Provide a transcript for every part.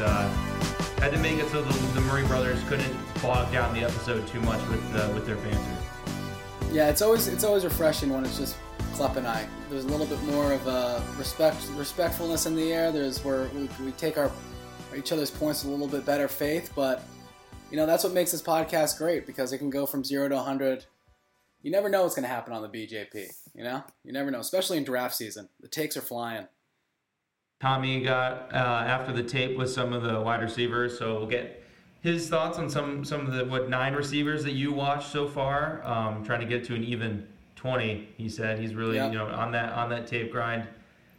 Uh, had to make it so the, the Murray brothers couldn't bog down the episode too much with uh, with their banter. Yeah, it's always it's always refreshing when it's just Klepp and I. There's a little bit more of a respect respectfulness in the air. There's where we, we take our each other's points a little bit better faith, but you know that's what makes this podcast great because it can go from zero to 100 you never know what's going to happen on the bjp you know you never know especially in draft season the takes are flying Tommy got uh, after the tape with some of the wide receivers, so we'll get his thoughts on some some of the what nine receivers that you watched so far. Um, trying to get to an even twenty. He said he's really Yep. you know on that on that tape grind.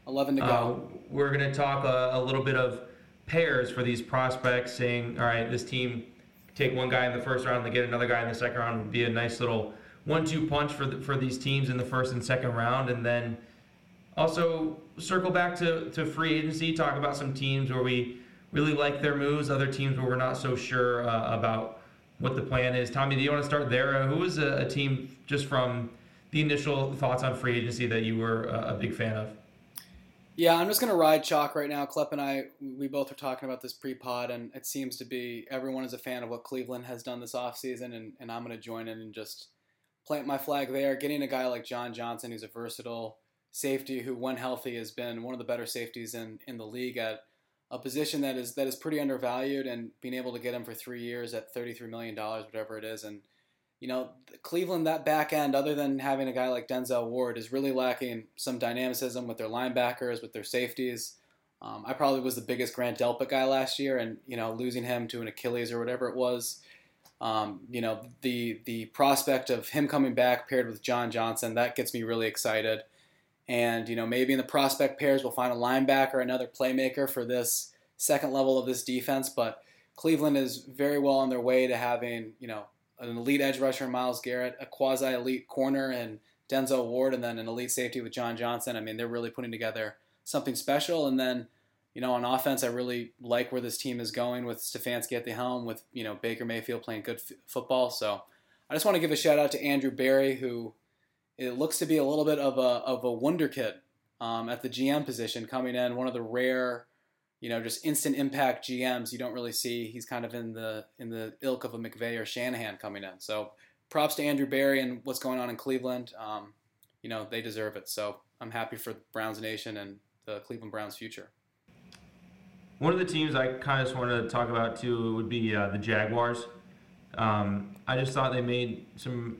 11 to Uh, go we're going to talk a, a little bit of pairs for these prospects, saying, all right, this team take one guy in the first round, they get another guy in the second round, would be a nice little one-two punch for the, for these teams in the first and second round, and then also circle back to, to free agency, talk about some teams where we really like their moves, other teams where we're not so sure uh, about what the plan is. Tommy, do you want to start there? Uh, who was a, a team just from the initial thoughts on free agency that you were uh, a big fan of? Yeah, I'm just going to ride chalk right now. Klepp and I, we both are talking about this pre-pod, and it seems to be everyone is a fan of what Cleveland has done this offseason, and, and I'm going to join in and just plant my flag there. Getting a guy like John Johnson, who's a versatile safety who, when healthy, has been one of the better safeties in, in the league at a position that is that is pretty undervalued, and being able to get him for three years at $33 million, whatever it is, and you know, Cleveland, that back end, other than having a guy like Denzel Ward, is really lacking some dynamicism with their linebackers, with their safeties. Um, I probably was the biggest Grant Delpit guy last year, and you know, losing him to an Achilles or whatever it was. Um, you know, the the prospect of him coming back paired with John Johnson that gets me really excited. And you know, maybe in the prospect pairs we'll find a linebacker, another playmaker for this second level of this defense. But Cleveland is very well on their way to having you know an elite edge rusher Myles Garrett, a quasi elite corner and Denzel Ward, and then an elite safety with John Johnson. I mean, they're really putting together something special. And then, you know, on offense, I really like where this team is going with Stefanski at the helm, with you know Baker Mayfield playing good f- football. So I just want to give a shout out to Andrew Berry, who it looks to be a little bit of a of a wonder kid um, at the GM position, coming in one of the rare you know, just instant impact GMs you don't really see. He's kind of in the in the ilk of a McVay or Shanahan coming in. So props to Andrew Berry and what's going on in Cleveland. Um, you know, they deserve it. So I'm happy for Browns Nation and the Cleveland Browns future. One of the teams I kind of just wanted to talk about too would be uh, the Jaguars. Um, I just thought they made some.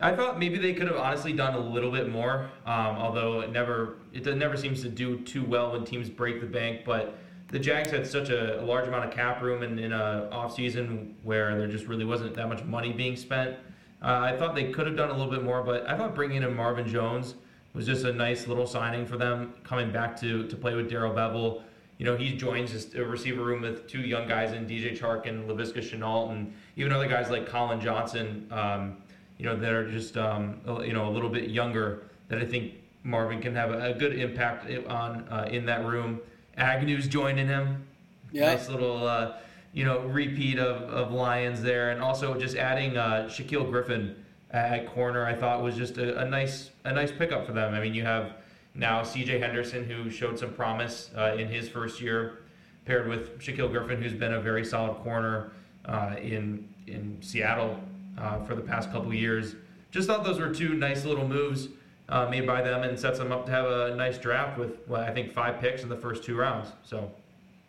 I thought maybe they could have honestly done a little bit more, um, although it never it never seems to do too well when teams break the bank. But the Jags had such a, a large amount of cap room in, in a off season where there just really wasn't that much money being spent. Uh, I thought they could have done a little bit more, but I thought bringing in Marvin Jones was just a nice little signing for them, coming back to to play with Darrell Bevell. You know, he joins his receiver room with two young guys in DJ Chark and Laviska Shenault, and even other guys like Collin Johnson. Um, you know, that are just um, you know a little bit younger. That I think Marvin can have a, a good impact on uh, in that room. Agnew's joining him. Yeah. Nice little uh, you know repeat of, of Lions there, and also just adding uh, Shaquill Griffin at corner. I thought was just a, a nice a nice pickup for them. I mean, you have now C.J. Henderson who showed some promise uh, in his first year, paired with Shaquill Griffin, who's been a very solid corner uh, in in Seattle uh, for the past couple years. Just thought those were two nice little moves uh, made by them, and sets them up to have a nice draft with well, I think five picks in the first two rounds. So,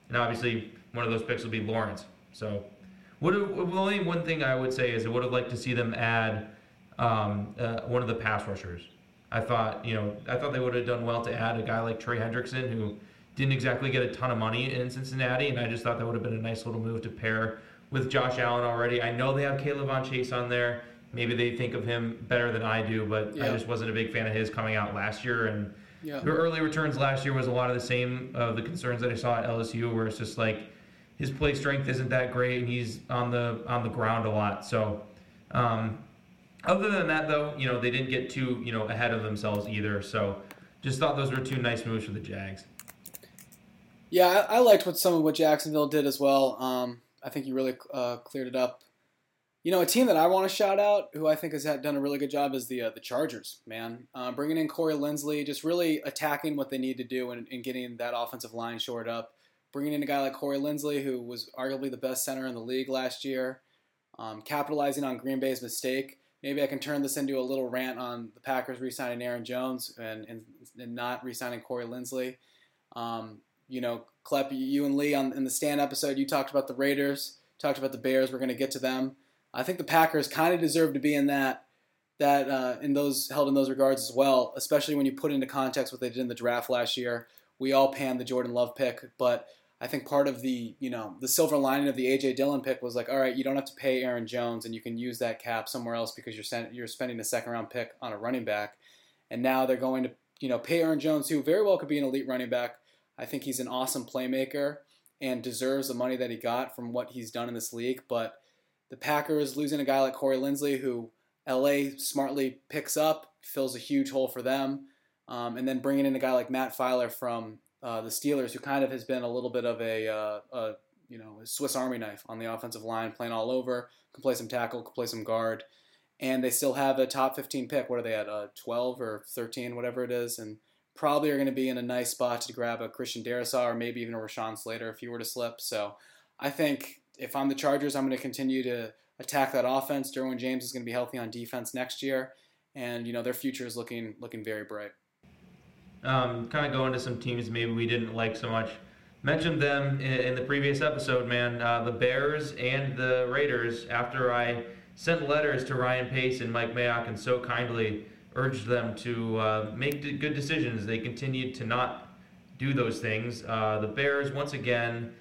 and obviously one of those picks will be Lawrence. So, would only one thing I would say is I would have liked to see them add um, uh, one of the pass rushers. I thought, you know, I thought they would have done well to add a guy like Trey Hendrickson, who didn't exactly get a ton of money in Cincinnati, and I just thought that would have been a nice little move to pair with Josh Allen already. I know they have K'Lavon Chaisson on there. Maybe they think of him better than I do, but I just wasn't a big fan of his coming out last year. And Yeah. their early returns last year was a lot of the same of the concerns that I saw at LSU, where it's just like his play strength isn't that great, and he's on the on the ground a lot. So, um, other than that, though, you know they didn't get too you know ahead of themselves either. So, just thought those were two nice moves for the Jags. Yeah, I, I liked what some of what Jacksonville did as well. Um, I think you really uh, cleared it up You know, a team that I want to shout out, who I think has had, done a really good job, is the uh, the Chargers. Man, uh, bringing in Corey Linsley, just really attacking what they need to do and, and getting that offensive line shored up. Bringing in a guy like Corey Linsley, who was arguably the best center in the league last year, um, capitalizing on Green Bay's mistake. Maybe I can turn this into a little rant on the Packers re-signing Aaron Jones and, and, and not re-signing Corey Linsley. Um, you know, Klepp, you and Lee on in the stand episode, you talked about the Raiders, talked about the Bears. We're going to get to them. I think the Packers kind of deserve to be in that that uh, in those held in those regards as well, especially when you put into context what they did in the draft last year. We all panned the Jordan Love pick, but I think part of the you know the silver lining of the AJ Dillon pick was like, all right, you don't have to pay Aaron Jones, and you can use that cap somewhere else because you're sent, you're spending a second round pick on a running back, and now they're going to you know pay Aaron Jones, who very well could be an elite running back. I think he's an awesome playmaker and deserves the money that he got from what he's done in this league, but the Packers losing a guy like Corey Linsley, who LA smartly picks up, fills a huge hole for them. Um, and then bringing in a guy like Matt Feiler from uh, the Steelers, who kind of has been a little bit of a, uh, a you know a Swiss Army knife on the offensive line, playing all over, can play some tackle, can play some guard, and they still have a top 15 pick. What are they at? Uh, 12 or 13, whatever it is, and probably are going to be in a nice spot to grab a Christian Darrisaw or maybe even a Rashawn Slater if he were to slip. So I think if I'm the Chargers, I'm going to continue to attack that offense. Derwin James is going to be healthy on defense next year, and you know their future is looking looking very bright. Um, kind of going to some teams maybe we didn't like so much. Mentioned them in, in the previous episode, man. Uh, the Bears and the Raiders. After I sent letters to Ryan Pace and Mike Mayock and so kindly urged them to uh, make good decisions, they continued to not do those things. Uh, the Bears once again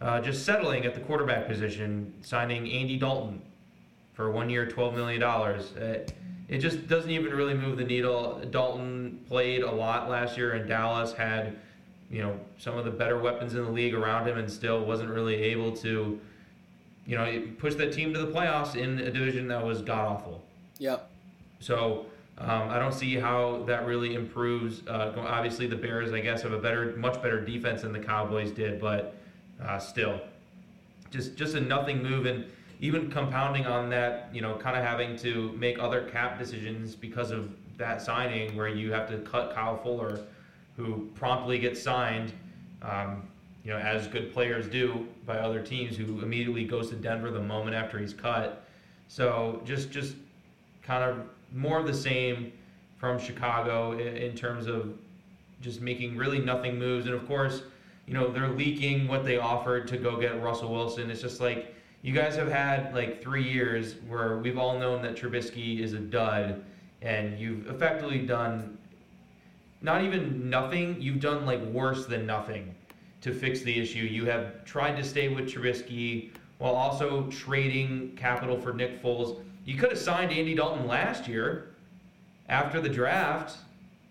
uh, just settling at the quarterback position, signing Andy Dalton for one year, $12 million. Uh, it just doesn't even really move the needle. Dalton played a lot last year in Dallas, had you know some of the better weapons in the league around him, and still wasn't really able to, you know, push that team to the playoffs in a division that was god awful. Yep. So um, I don't see how that really improves. Uh, obviously, the Bears, I guess, have a better, much better defense than the Cowboys did, but uh, still. Just just a nothing move, and even compounding on that, you know, kind of having to make other cap decisions because of that signing, where you have to cut Kyle Fuller, who promptly gets signed, um, you know, as good players do by other teams, who immediately goes to Denver the moment after he's cut. So just just kind of more of the same from Chicago in, terms of just making really nothing moves, and of course you know, they're leaking what they offered to go get Russell Wilson. It's just like you guys have had like three years where we've all known that Trubisky is a dud, and you've effectively done not even nothing. You've done like worse than nothing to fix the issue. You have tried to stay with Trubisky while also trading capital for Nick Foles. You could have signed Andy Dalton last year after the draft,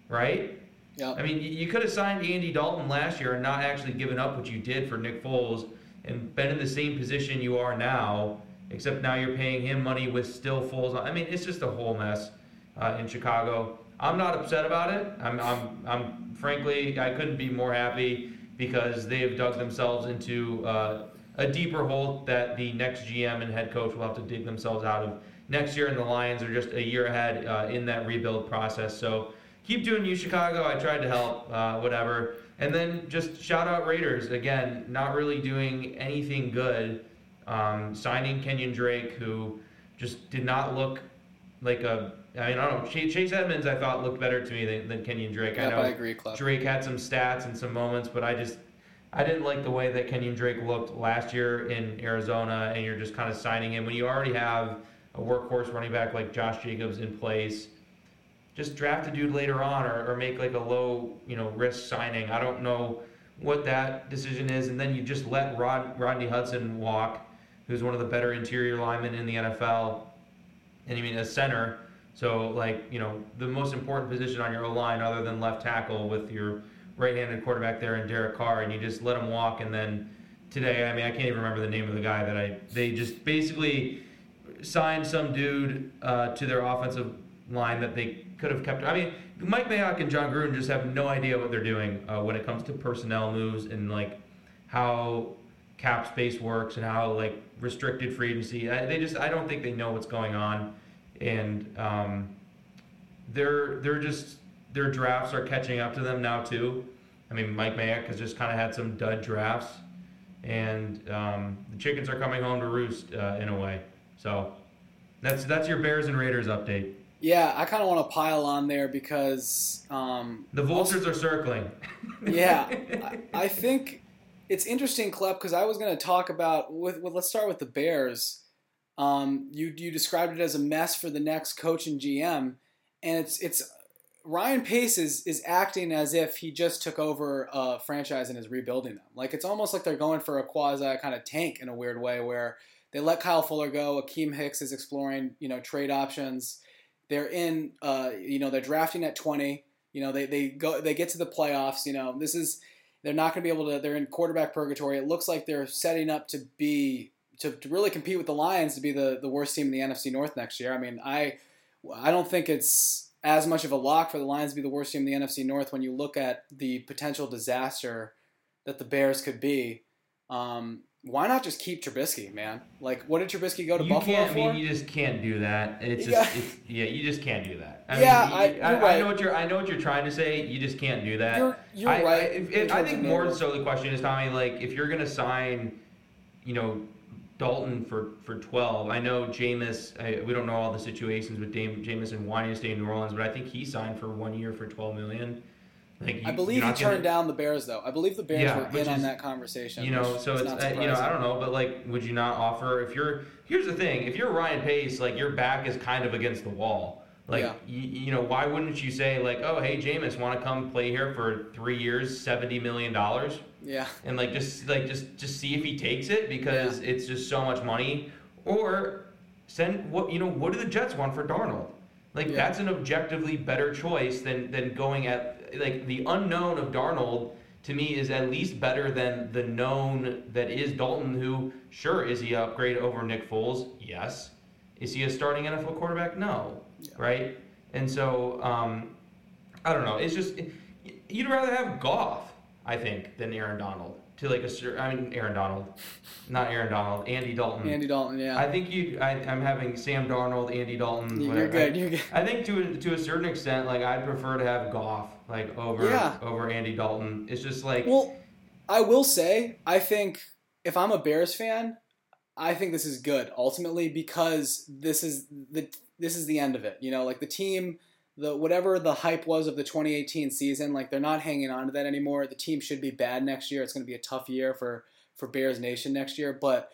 right? Yep. I mean, you could have signed Andy Dalton last year and not actually given up what you did for Nick Foles and been in the same position you are now, except now you're paying him money with still Foles. On. I mean, it's just a whole mess uh, in Chicago. I'm not upset about it. I'm, I'm, I'm frankly, I couldn't be more happy because they have dug themselves into uh, a deeper hole that the next GM and head coach will have to dig themselves out of next year. And the Lions are just a year ahead uh, in that rebuild process. So keep doing you, Chicago. I tried to help, uh, whatever. And then just shout out Raiders again, not really doing anything good. Um, signing Kenyon Drake, who just did not look like a. I mean, I don't know. Chase Edmonds, I thought looked better to me than, than Kenyon Drake. Yep, I know I agree, Club. Drake had some stats and some moments, but I just I didn't like the way that Kenyon Drake looked last year in Arizona, and you're just kind of signing him when you already have a workhorse running back like Josh Jacobs in place just draft a dude later on or, or make like a low, you know, risk signing. I don't know what that decision is. And then you just let Rod, Rodney Hudson walk, who's one of the better interior linemen in the NFL. And I mean, a center. So, like, you know, the most important position on your O line, other than left tackle, with your right handed quarterback there and Derek Carr, and you just let him walk. And then today, I mean, I can't even remember the name of the guy that I, they just basically signed some dude uh, to their offensive line that they could have kept. I mean, Mike Mayock and Jon Gruden just have no idea what they're doing uh, when it comes to personnel moves and like how cap space works and how like restricted free agency. I, they just I don't think they know what's going on, and um, they're they're just their drafts are catching up to them now too. I mean, Mike Mayock has just kind of had some dud drafts, and um, the chickens are coming home to roost uh, in a way. So that's that's your Bears and Raiders update. Yeah, I kind of want to pile on there because um, the vultures also, are circling. yeah, I, I, think it's interesting, Klep, because I was going to talk about with, with, let's start with the Bears. Um, you you described it as a mess for the next coach and GM, and it's it's Ryan Pace is is acting as if he just took over a franchise and is rebuilding them. Like it's almost like they're going for a quasi kind of tank in a weird way, where they let Kyle Fuller go. Akiem Hicks is exploring you know trade options. They're in uh, you know they're drafting at twenty. You know they they go they get to the playoffs. You know this is they're not going to be able to. They're in quarterback purgatory. It looks like they're setting up to be to, to really compete with the Lions to be the the worst team in the NFC North next year. I mean I I don't think it's as much of a lock for the Lions to be the worst team in the NFC North when you look at the potential disaster that the Bears could be. Um, why not just keep Trubisky, man? Like, what did Trubisky go to you Buffalo can't, for? I mean, you just can't do that. It's just, it's, yeah, you just can't do that. I yeah, mean, I, I, right. I, know what you're, I know what you're trying to say. You just can't do that. You're, you're I, right. I, if, I think more so the question is, Tommy, like, if you're gonna sign, you know, Dalton for, for 12. I know Jameis, I, we don't know all the situations with Dame, Jameis and wanting to stay in New Orleans, but I think he signed for one year for 12 million. Like you, I believe he turned gonna, down the Bears though. I believe the Bears yeah, were in is, on that conversation. You know, so it's uh, you know I don't know, but like, would you not offer if you're? Here's the thing: if you're Ryan Pace, like your back is kind of against the wall. Like yeah. you, you know, why wouldn't you say like, oh hey Jameis, want to come play here for three years, seventy million dollars? Yeah. And like just like just just see if he takes it because yeah. it's just so much money. Or send what you know, what do the Jets want for Darnold? Like yeah. that's an objectively better choice than than going at like the unknown of Darnold to me is at least better than the known that is Dalton who sure is he upgrade over Nick Foles? Yes. Is he a starting NFL quarterback? No. Yeah. Right? And so um, I don't know. It's just you'd rather have Goff I think, than Aaron Donald. To like a, I mean Aaron Donald, not Aaron Donald, Andy Dalton. Andy Dalton, yeah. I think you. I, am having Sam Darnold, Andy Dalton. You're whatever. good. You're good. I think to a, to a certain extent, like I'd prefer to have Goff like over yeah. over Andy Dalton. It's just like. Well, I will say, I think if I'm a Bears fan, I think this is good ultimately because this is the this is the end of it. You know, like the team the whatever the hype was of the 2018 season, like they're not hanging on to that anymore. The team should be bad next year. It's going to be a tough year for for Bears Nation next year, but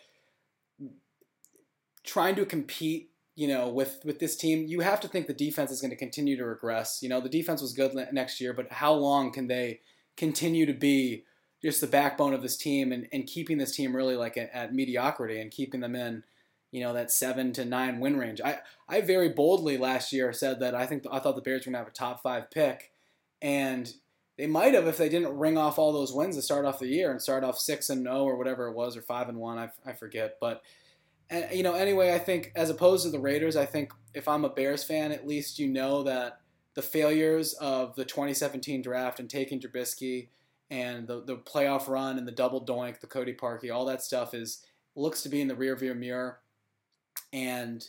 trying to compete, you know, with with this team, you have to think the defense is going to continue to regress. You know, the defense was good next year, but how long can they continue to be just the backbone of this team and, and keeping this team really like at, at mediocrity and keeping them in you know that seven to nine win range. I I very boldly last year said that I think I thought the Bears were gonna have a top five pick, and they might have if they didn't ring off all those wins to start off the year and start off six and zero oh or whatever it was or five and one. I, I forget, but and you know anyway, I think as opposed to the Raiders, I think if I'm a Bears fan, at least you know that the failures of the 2017 draft and taking Trubisky and the the playoff run and the double doink, the Cody Parkey, all that stuff is looks to be in the rearview mirror and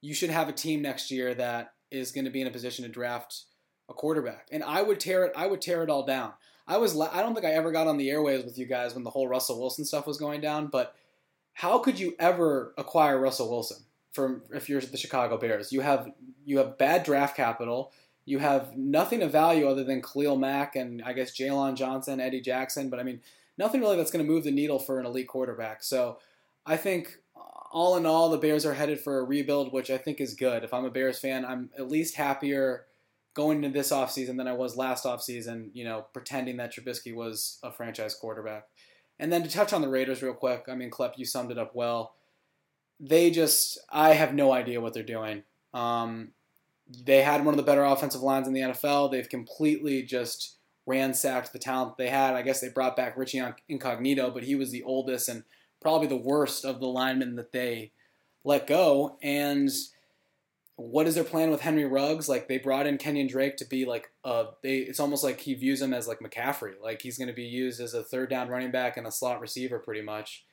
you should have a team next year that is going to be in a position to draft a quarterback. And I would tear it. I would tear it all down. I was. I don't think I ever got on the airways with you guys when the whole Russell Wilson stuff was going down. But how could you ever acquire Russell Wilson from if you're the Chicago Bears? You have you have bad draft capital. You have nothing of value other than Khalil Mack and I guess Jaylon Johnson, Eddie Jackson. But I mean, nothing really that's going to move the needle for an elite quarterback. So I think all in all, the Bears are headed for a rebuild, which I think is good. If I'm a Bears fan, I'm at least happier going into this offseason than I was last offseason, you know, pretending that Trubisky was a franchise quarterback. And then to touch on the Raiders real quick, I mean, Klep, you summed it up well. They just, I have no idea what they're doing. Um, they had one of the better offensive lines in the NFL. They've completely just ransacked the talent they had. I guess they brought back Richie Incognito, but he was the oldest and probably the worst of the linemen that they let go. And what is their plan with Henry Ruggs? Like they brought in Kenyon Drake to be like uh they it's almost like he views him as like McCaffrey. Like he's gonna be used as a third down running back and a slot receiver pretty much.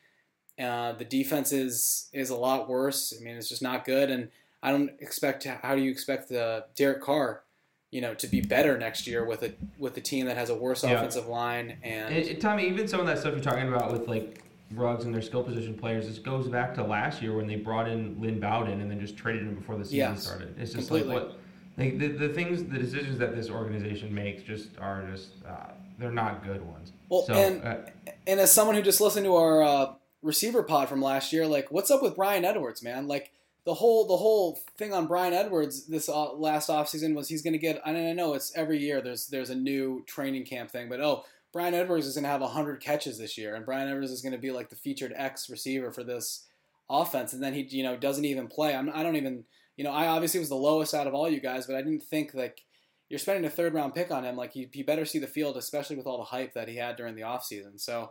Uh, the defense is is a lot worse. I mean, it's just not good, and I don't expect. How do you expect the Derek Carr, you know, to be better next year with a with a team that has a worse Yeah. offensive line and it- Tommy, even some of that stuff you're talking about with like Ruggs and their skill position players, this goes back to last year when they brought in Lynn Bowden and then just traded him before the season Yes, started. It's just completely. like what, like the, the things, the decisions that this organization makes just are just uh, they're not good ones. Well, so and- uh, and as someone who just listened to our uh, receiver pod from last year, like, what's up with Bryan Edwards, man? Like, the whole the whole thing on Bryan Edwards this uh, last offseason was he's going to get. I I know it's every year. There's there's a new training camp thing, but oh, Bryan Edwards is going to have hundred catches this year, and Bryan Edwards is going to be like the featured X receiver for this offense, and then he you know doesn't even play. I'm, I don't even you know I obviously was the lowest out of all you guys, but I didn't think like. You're spending a third round pick on him. Like you, you better see the field, especially with all the hype that he had during the offseason. So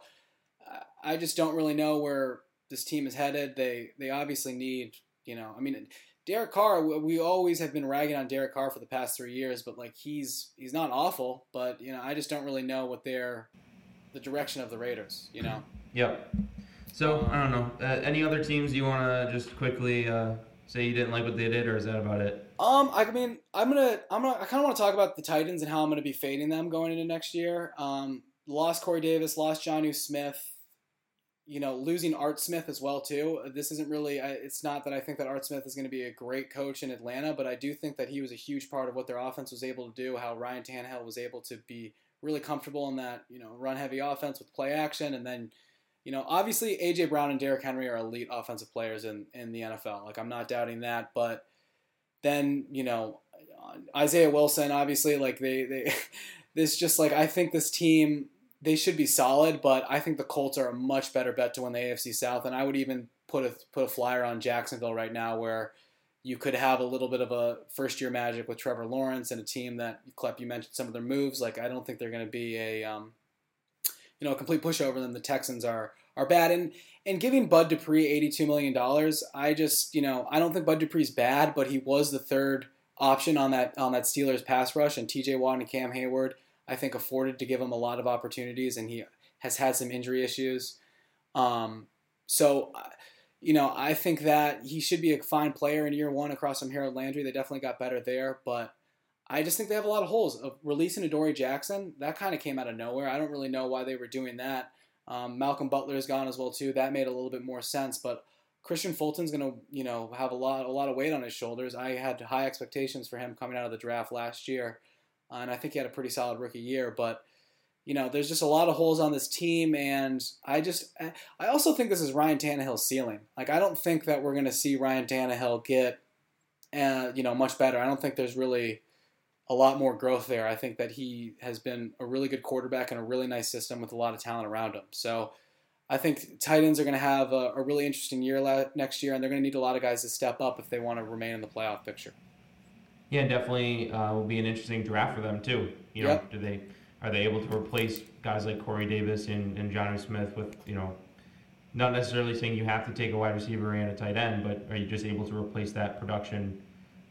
I just don't really know where this team is headed. They they obviously need, you know, I mean, Derek Carr. we- always have been ragging on Derek Carr for the past three years, but like he's he's not awful, but you know, I just don't really know what their the direction of the Raiders. You know, Yep. So I don't know. Uh, any other teams you want to just quickly uh, say you didn't like what they did, or is that about it? um, I mean, I'm gonna I'm gonna I kind of want to talk about the Titans and how I'm gonna be fading them going into next year. Um, lost Corey Davis, lost Jonnu Smith. You know, losing Art Smith as well too. This isn't really. It's not that I think that Art Smith is going to be a great coach in Atlanta, but I do think that he was a huge part of what their offense was able to do. How Ryan Tannehill was able to be really comfortable in that you know run heavy offense with play action, and then you know obviously AJ Brown and Derrick Henry are elite offensive players in in the NFL. Like I'm not doubting that, but then you know Isaiah Wilson obviously like they they this just like I think this team they should be solid, but I think the Colts are a much better bet to win the AFC South, and I would even put a put a flyer on Jacksonville right now, where you could have a little bit of a first year magic with Trevor Lawrence and a team that Klepp you mentioned some of their moves. Like I don't think they're going to be a um, you know a complete pushover. Then the Texans are are bad, and and giving Bud Dupree eighty two million dollars, I just you know I don't think Bud Dupree's bad, but he was the third option on that on that Steelers pass rush, and T.J. Watt and Cam Heyward I think afforded to give him a lot of opportunities, and he has had some injury issues. Um, so, uh, you know, I think that he should be a fine player in year one across from Harold Landry. They definitely got better there, but I just think they have a lot of holes. Of releasing Adoree Jackson, that kind of came out of nowhere. I don't really know why they were doing that. Um, Malcolm Butler is gone as well too. That made a little bit more sense, but Kristian Fulton's going to, you know, have a lot a lot of weight on his shoulders. I had high expectations for him coming out of the draft last year, and I think he had a pretty solid rookie year. But you know, there's just a lot of holes on this team, and I just I also think this is Ryan Tannehill's ceiling. Like I don't think that we're going to see Ryan Tannehill get, uh, you know, much better. I don't think there's really a lot more growth there. I think that he has been a really good quarterback in a really nice system with a lot of talent around him. So I think Titans are going to have a, a really interesting year la- next year, and they're going to need a lot of guys to step up if they want to remain in the playoff picture. Yeah, definitely uh, will be an interesting draft for them too. You know, Yep. do they are they able to replace guys like Corey Davis and, and Johnny Smith with you know, not necessarily saying you have to take a wide receiver and a tight end, but are you just able to replace that production?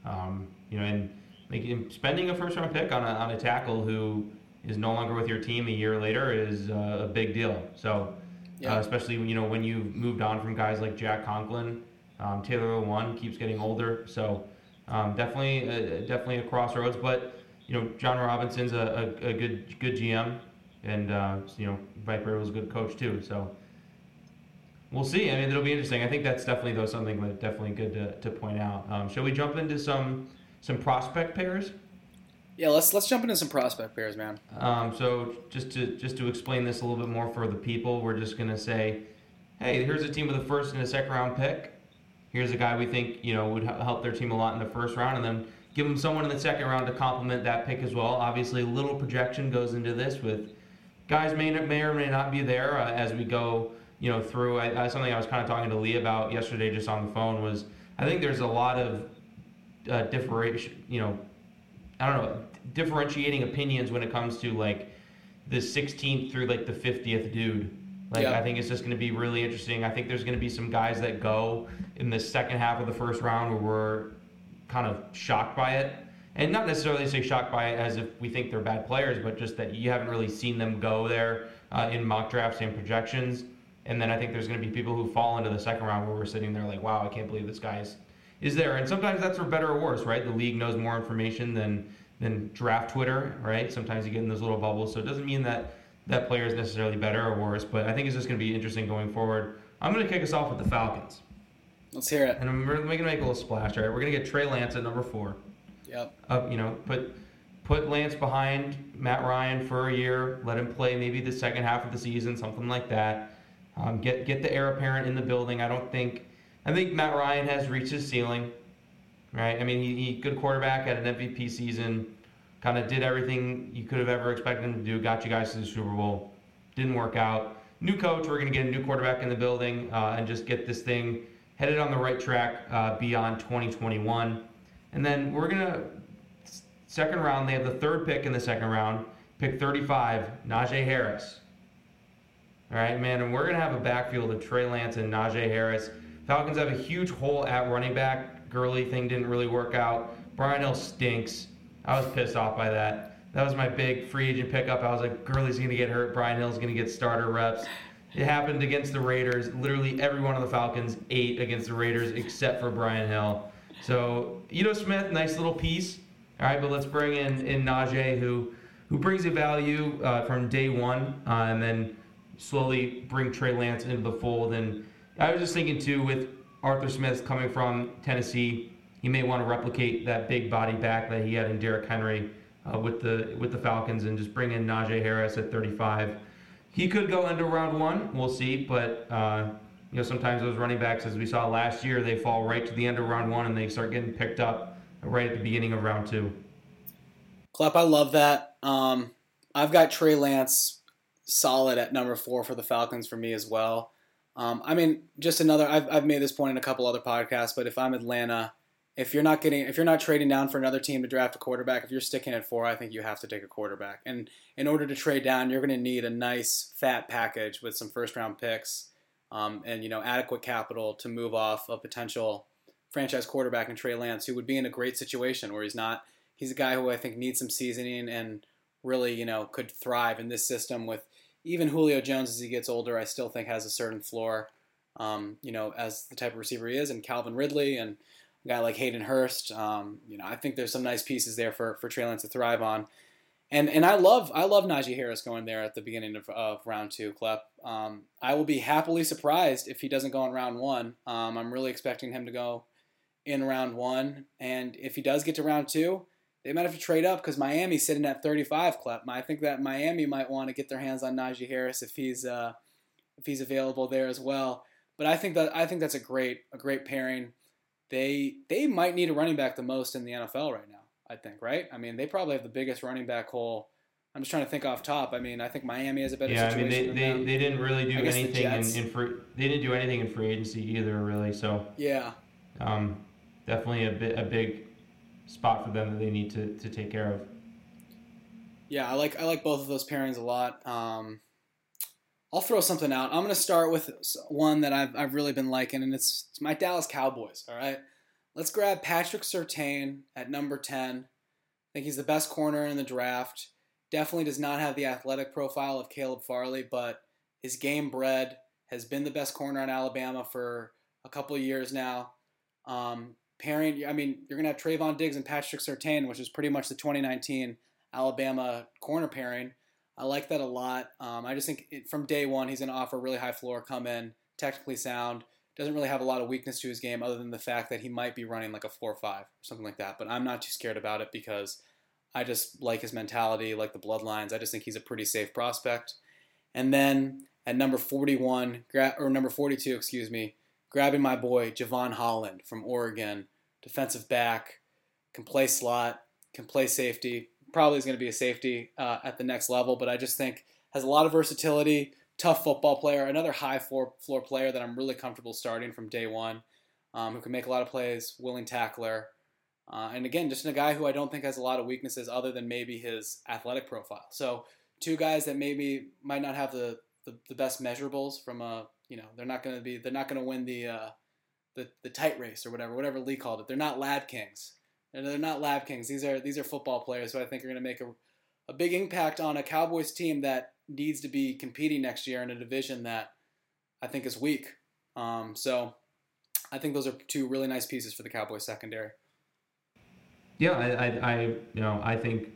Um, you know, and like spending a first round pick on a, on a tackle who is no longer with your team a year later is uh, a big deal. So. Yeah. Uh, especially you know when you've moved on from guys like Jack Conklin, um, Taylor Lewan keeps getting older, so um, definitely uh, definitely a crossroads. But you know Jon Robinson's a, a, a good good GM, and uh, you know Viper was a good coach too. So we'll see. I mean it'll be interesting. I think that's definitely though something that definitely good to, to point out. Um, shall we jump into some some prospect pairs? Yeah, let's let's jump into some prospect pairs, man. Um, so just to just to explain this a little bit more for the people, we're just gonna say, hey, here's a team with a first and a second round pick. Here's a guy we think you know would help their team a lot in the first round, and then give them someone in the second round to complement that pick as well. Obviously, a little projection goes into this with guys may may or may not be there uh, as we go you know through. I, I, something I was kind of talking to Lee about yesterday just on the phone was I think there's a lot of uh, differentiation, you know, I don't know, differentiating opinions when it comes to like the 16th through like the 50th dude. Like Yeah. I think it's just going to be really interesting. I think there's going to be some guys that go in the second half of the first round where we're kind of shocked by it. And not necessarily say shocked by it as if we think they're bad players, but just that you haven't really seen them go there uh, in mock drafts and projections. And then I think there's going to be people who fall into the second round where we're sitting there like, wow, I can't believe this guy's is there. And sometimes that's for better or worse, right? The league knows more information than than draft Twitter, right? Sometimes you get in those little bubbles, so it doesn't mean that that player is necessarily better or worse. But I think it's just going to be interesting going forward. I'm going to kick us off with the Falcons. Let's hear it. And I'm we're going to make a little splash, all right? We're going to get Trey Lance at number four. Yep. Uh, you know, put put Lance behind Matt Ryan for a year. Let him play maybe the second half of the season, something like that. Um, get get the heir apparent in the building. I don't think I think Matt Ryan has reached his ceiling, right? I mean, he, he good quarterback at an MVP season, kind of did everything you could have ever expected him to do. Got you guys to the Super Bowl, didn't work out. New coach, we're gonna get a new quarterback in the building uh, and just get this thing headed on the right track uh, beyond 2021. And then we're gonna second round. They have the third pick in the second round, pick 35, Najee Harris. All right, man, and we're gonna have a backfield of Trey Lance and Najee Harris. Falcons have a huge hole at running back. Gurley thing didn't really work out. Brian Hill stinks. I was pissed off by that. That was my big free agent pickup. I was like, Gurley's gonna get hurt. Brian Hill's gonna get starter reps. It happened against the Raiders. Literally every one of the Falcons ate against the Raiders except for Brian Hill. So Ito Smith, nice little piece. All right, but let's bring in in Najee, who who brings a value uh, from day one, uh, and then slowly bring Trey Lance into the fold. And I was just thinking too, with Arthur Smith coming from Tennessee, he may want to replicate that big body back that he had in Derrick Henry uh, with the with the Falcons, and just bring in Najee Harris at 35. He could go into round one, we'll see, but. Uh, you know, sometimes those running backs, as we saw last year, they fall right to the end of round one and they start getting picked up right at the beginning of round two. Klepp, I love that. Um, I've got Trey Lance solid at number four for the Falcons for me as well. Um, I mean, just another. I've, I've made this point in a couple other podcasts, but if I'm Atlanta, if you're not getting, if you're not trading down for another team to draft a quarterback, if you're sticking at four, I think you have to take a quarterback. And in order to trade down, you're going to need a nice fat package with some first round picks um, and you know adequate capital to move off a potential franchise quarterback in Trey Lance, who would be in a great situation where he's not. He's a guy who I think needs some seasoning and really you know could thrive in this system with even Julio Jones as he gets older. I still think has a certain floor. Um, you know, as the type of receiver he is, and Calvin Ridley and a guy like Hayden Hurst. Um, you know, I think there's some nice pieces there for for Trey Lance to thrive on. And and I love I love Najee Harris going there at the beginning of, of round two, Klepp. Um, I will be happily surprised if he doesn't go in round one. Um, I'm really expecting him to go in round one, and if he does get to round two, they might have to trade up because Miami's sitting at 35. Klepp. I think that Miami might want to get their hands on Najee Harris if he's uh, if he's available there as well. But I think that I think that's a great a great pairing. They they might need a running back the most in the NFL right now. I think, right? I mean, they probably have the biggest running back hole. I'm just trying to think off top. I mean, I think Miami has a better yeah, situation. I mean, they, they, they didn't really do anything in, in free. They didn't do anything in free agency either, really. So yeah, um, definitely a bit a big spot for them that they need to, to take care of. Yeah, I like I like both of those pairings a lot. Um, I'll throw something out. I'm going to start with one that I've, I've really been liking, and it's, it's my Dallas Cowboys. All right, Let's grab Patrick Surtain at number 10. I think he's the best corner in the draft. Definitely does not have the athletic profile of Caleb Farley, but his game bred has been the best corner in Alabama for a couple of years now. Um, pairing, I mean, you're going to have Trevon Diggs and Patrick Surtain, which is pretty much the 2019 Alabama corner pairing. I like that a lot. Um, I just think it, from day one, he's going to offer really high floor, come in, technically sound, doesn't really have a lot of weakness to his game other than the fact that he might be running like a 4 5 or something like that. But I'm not too scared about it because I just like his mentality, like the bloodlines. I just think he's a pretty safe prospect. And then at number 41, or number 42, excuse me, grabbing my boy Jevon Holland from Oregon, defensive back, can play slot, can play safety. Probably is going to be a safety uh, at the next level, but I just think has a lot of versatility tough football player, another high floor, floor player that I'm really comfortable starting from day one, um, who can make a lot of plays, willing tackler. Uh, and again, just a guy who I don't think has a lot of weaknesses other than maybe his athletic profile. So two guys that maybe might not have the, the, the best measurables from a, you know, they're not going to be, they're not going to win the, uh, the, the tight race or whatever, whatever Lee called it. They're not lab kings. They're, they're not lab kings. These are, these are football players who I think are going to make a, a big impact on a Cowboys team that needs to be competing next year in a division that I think is weak. Um, so I think those are two really nice pieces for the Cowboys secondary. Yeah, I, I, I you know I think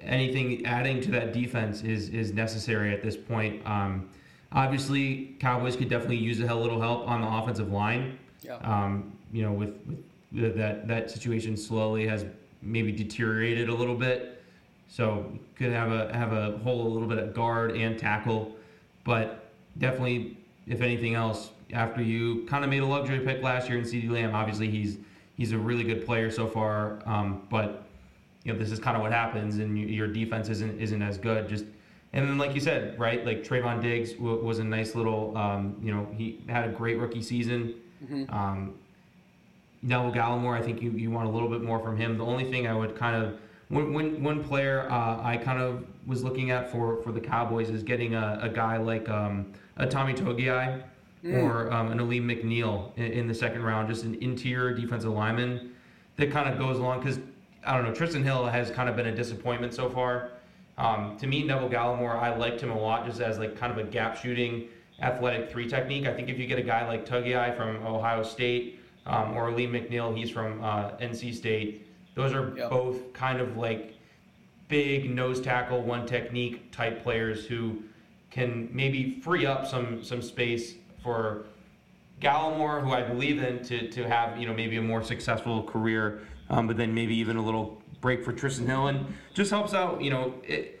anything adding to that defense is is necessary at this point. Um, obviously, Cowboys could definitely use a little help on the offensive line. Yeah. Um, you know, with, with that that situation slowly has maybe deteriorated a little bit. So could have a have a hole a little bit at guard and tackle, but definitely, if anything else, after you kind of made a luxury pick last year in CeeDee Lamb, obviously he's he's a really good player so far. Um, but you know this is kind of what happens, and your defense isn't isn't as good. Just and then like you said, right? Like Trevon Diggs w- was a nice little. Um, you know he had a great rookie season. Mm-hmm. Um, Neville Gallimore, I think you, you want a little bit more from him. The only thing I would kind of one, one, one player uh, I kind of was looking at for, for the Cowboys is getting a, a guy like um, a Tommy Togiai mm. or um, an Alim McNeil in, in, the second round, just an interior defensive lineman that kind of goes along because I don't know Trysten Hill has kind of been a disappointment so far. Um, to me, Neville Gallimore, I liked him a lot just as like kind of a gap shooting athletic three technique. I think if you get a guy like Togiai from Ohio State um, or Lee McNeil, he's from uh, NC State those are yep. both kind of like big nose tackle, one technique type players who can maybe free up some some space for Gallimore, who I believe in, to, to have you know maybe a more successful career, um, but then maybe even a little break for Trysten Hill, and just helps out. You know, it,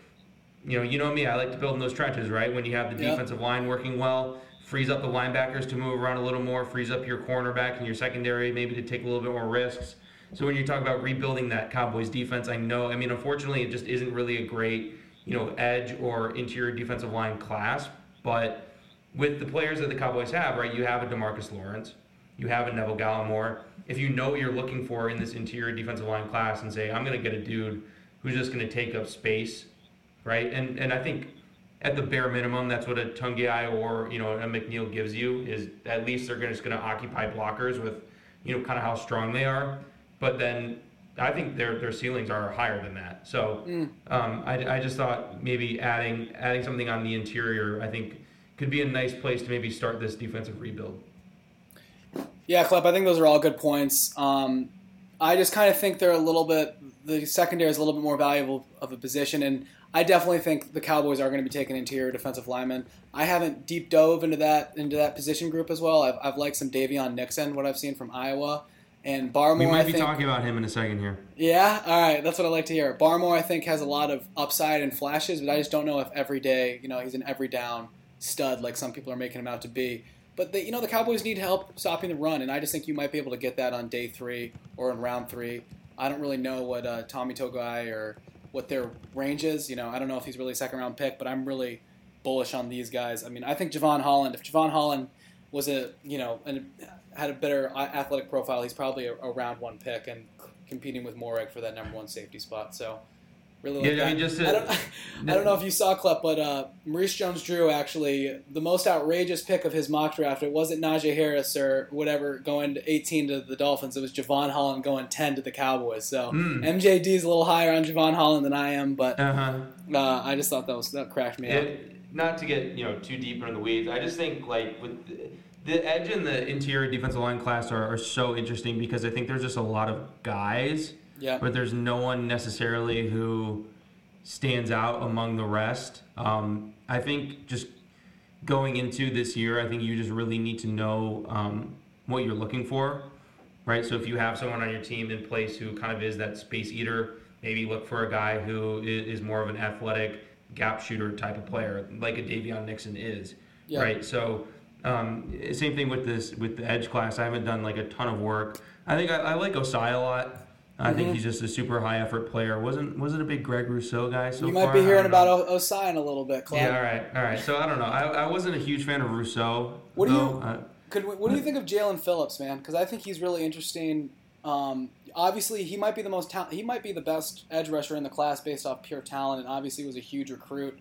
you know, you know me. I like to build in those trenches, right? When you have the yep. defensive line working well, frees up the linebackers to move around a little more, frees up your cornerback and your secondary maybe to take a little bit more risks. So when you talk about rebuilding that Cowboys defense, I know, I mean, unfortunately, it just isn't really a great, you know, edge or interior defensive line class. But with the players that the Cowboys have, right, you have a Demarcus Lawrence, you have a Neville Gallimore. If you know what you're looking for in this interior defensive line class and say, I'm going to get a dude who's just going to take up space, right? And and I think at the bare minimum, that's what a Togiai or you know a McNeil gives you is at least they're just going to occupy blockers with you know kind of how strong they are. But then I think their their ceilings are higher than that. So mm. um, I, I just thought maybe adding adding something on the interior, I think, could be a nice place to maybe start this defensive rebuild. Yeah, Klepp, I think those are all good points. Um, I just kind of think they're a little bit the secondary is a little bit more valuable of a position, and I definitely think the Cowboys are going to be taking interior defensive linemen. I haven't deep dove into that into that position group as well. I've, I've liked some Daviyon Nixon, what I've seen from Iowa. And Barmore, we might be think, talking about him in a second here. Yeah, all right, that's what I like to hear. Barmore, I think, has a lot of upside and flashes, but I just don't know if every day, you know, he's an every down stud like some people are making him out to be. But the, you know, the Cowboys need help stopping the run, and I just think you might be able to get that on day three or in round three. I don't really know what uh, Tommy Togiai or what their range is. You know, I don't know if he's really a second round pick, but I'm really bullish on these guys. I mean, I think Jevon Holland. If Jevon Holland was a you know an had a better athletic profile, he's probably a, a round one pick and competing with Moehrig for that number one safety spot. So really like yeah, I mean, just to, I, don't, I don't know if you saw Klepp, but uh, Maurice Jones-Drew actually the most outrageous pick of his mock draft. It wasn't Najee Harris or whatever going to 18 to the Dolphins. It was Jevon Holland going 10 to the Cowboys. So mm. MJD is a little higher on Jevon Holland than I am, but uh-huh. uh, I just thought that was that cracked me it, up. Not to get you know too deep into the weeds, I just think like with the edge and the interior defensive line class are, are so interesting because I think there's just a lot of guys, yeah. but there's no one necessarily who stands out among the rest. Um, I think just going into this year, I think you just really need to know um, what you're looking for, right? So if you have someone on your team in place who kind of is that space eater, maybe look for a guy who is more of an athletic gap shooter type of player, like a Daviyon Nixon is, yeah. right? So um, same thing with this with the edge class. I haven't done like a ton of work. I think I, I like Ossai a lot. I mm-hmm. think he's just a super high effort player. wasn't wasn't a big Greg Rousseau guy so You might far? be hearing about o- Ossai in a little bit, Klepp. Yeah, all right, all right. So I don't know. I, I wasn't a huge fan of Rousseau. What do you could what do you think of Jaelan Phillips, man? Because I think he's really interesting. Um, obviously, he might be the most ta- he might be the best edge rusher in the class based off pure talent, and obviously was a huge recruit.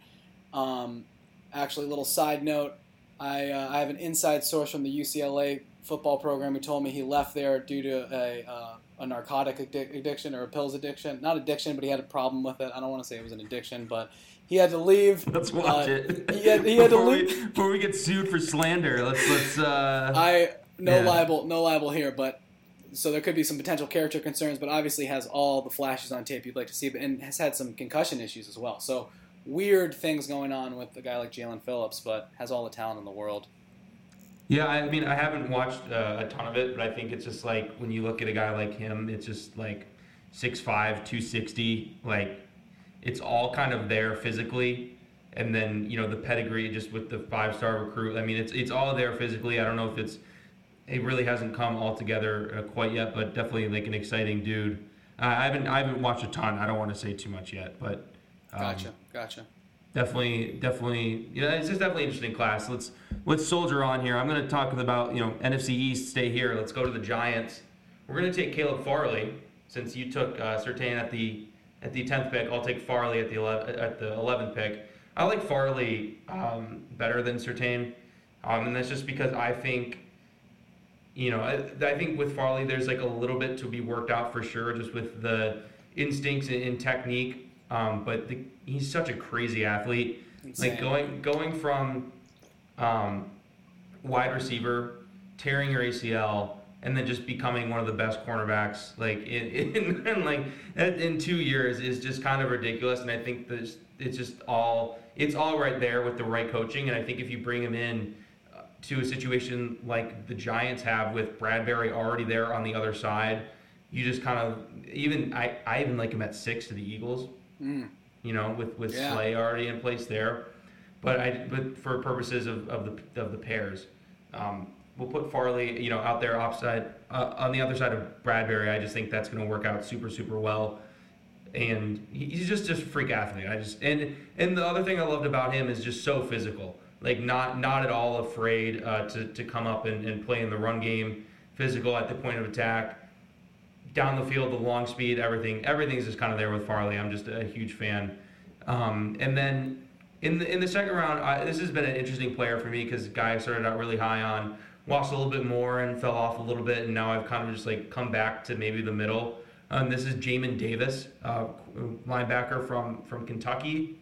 Um, actually, a little side note: I, uh, I have an inside source from the UCLA football program who told me he left there due to a, uh, a narcotic addic- addiction or a pills addiction. Not addiction, but he had a problem with it. I don't want to say it was an addiction, but he had to leave. Let's watch Uh, it. he had- he had to before, leave- we, before we get sued for slander, let's let's. Uh, I no Yeah. libel, no libel here, but so there could be some potential character concerns, but obviously has all the flashes on tape you'd like to see, but and has had some concussion issues as well. So weird things going on with a guy like Jalen Phillips, but has all the talent in the world. Yeah, I mean, I haven't watched uh, a ton of it, but I think it's just like when you look at a guy like him, it's just like 6'5, 260. Like, it's all kind of there physically. And then, you know, the pedigree just with the five star recruit. I mean, it's it's all there physically. I don't know if it's, it really hasn't come all together uh, quite yet, but definitely like an exciting dude. I haven't I haven't watched a ton. I don't want to say too much yet, but. um, Gotcha, gotcha. Definitely definitely yeah it's just definitely interesting class. Let's let's soldier on here. I'm going to talk about you know nfc east stay here. Let's go to the giants. We're going to take caleb farley since you took uh, Surtain at the at the 10th pick. I'll take farley at the 11, at the 11th pick. I like farley um, better than Surtain. Um, and that's just because i think you know I, I think with farley there's like a little bit to be worked out for sure just with the instincts and, and technique um, but the, he's such a crazy athlete Insane. like going going from um, wide receiver, tearing your ACL, and then just becoming one of the best cornerbacks like in, in, in like in two years is just kind of ridiculous. And I think this it's just all it's all right there with the right coaching. And I think if you bring him in uh, to a situation like the Giants have with Bradberry already there on the other side, you just kind of even I I even like him at six to the Eagles Mm. you know, with with Yeah. Slay already in place there. But I but for purposes of, of the of the pairs, um, we'll put Farley, you know, out there offside uh, on the other side of Bradberry. I just think that's going to work out super super well. And he's just just a freak athlete. I just and and the other thing I loved about him is just so physical. Like not not at all afraid uh, to to come up and, and play in the run game, physical at the point of attack down the field, the long speed, everything, everything's just kind of there with Farley. I'm just a huge fan. Um, and then in the in the second round, I, this has been an interesting player for me because guy I started out really high on, lost a little bit more and fell off a little bit, and now I've kind of just like come back to maybe the middle. Um, this is Jamin Davis, uh, linebacker from from Kentucky.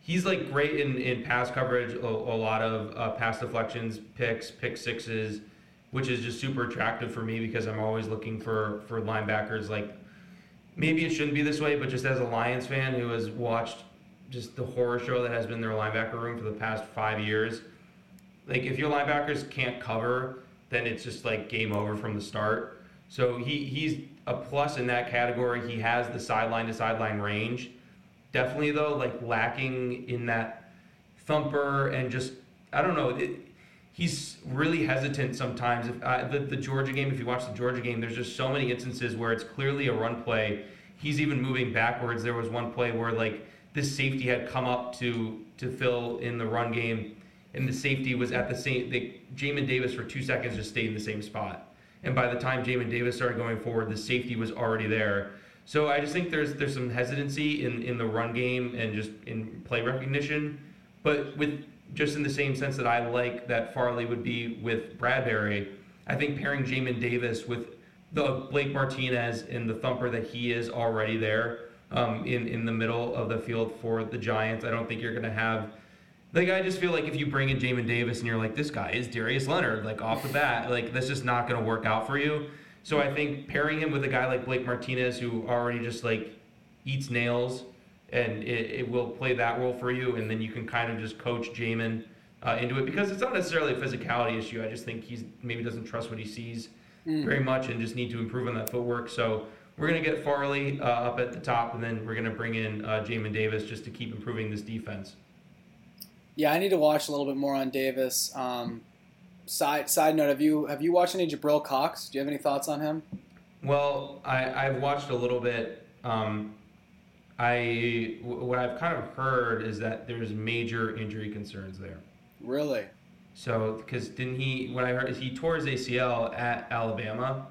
He's like great in, in pass coverage, a, a lot of uh, pass deflections, picks, pick sixes, which is just super attractive for me because I'm always looking for for linebackers. Like maybe it shouldn't be this way, but just as a Lions fan who has watched just the horror show that has been their linebacker room for the past five years, like if your linebackers can't cover, then it's just like game over from the start. So he he's a plus in that category. He has the sideline to sideline range. Definitely though, like lacking in that thumper and just I don't know. It, he's really hesitant sometimes. If uh, the the Georgia game, if you watch the Georgia game, there's just so many instances where it's clearly a run play. He's even moving backwards. There was one play where like this safety had come up to to fill in the run game, and the safety was at the same. They, Jamin Davis for two seconds just stayed in the same spot, and by the time Jamin Davis started going forward, the safety was already there. So I just think there's there's some hesitancy in in the run game and just in play recognition, but with just in the same sense that I like that Farley would be with Bradberry, I think pairing Jamin Davis with the Blake Martinez and the thumper that he is already there um, in in the middle of the field for the Giants. I don't think you're going to have. Like I just feel like if you bring in Jamin Davis and you're like this guy is Darius Leonard like off the bat like that's just not going to work out for you. So I think pairing him with a guy like Blake Martinez who already just like eats nails and it, it will play that role for you and then you can kind of just coach Jamin uh, into it because it's not necessarily a physicality issue. I just think he's maybe doesn't trust what he sees very much and just need to improve on that footwork. So we're gonna get Farley uh, up at the top and then we're gonna bring in uh, Jamin Davis just to keep improving this defense. Yeah, I need to watch a little bit more on Davis. Um, side side note: Have you have you watched any Jabril Cox? Do you have any thoughts on him? Well, I, I've watched a little bit. Um, I what I've kind of heard is that there's major injury concerns there. Really? So, because didn't he? When I heard is he tore his ACL at Alabama,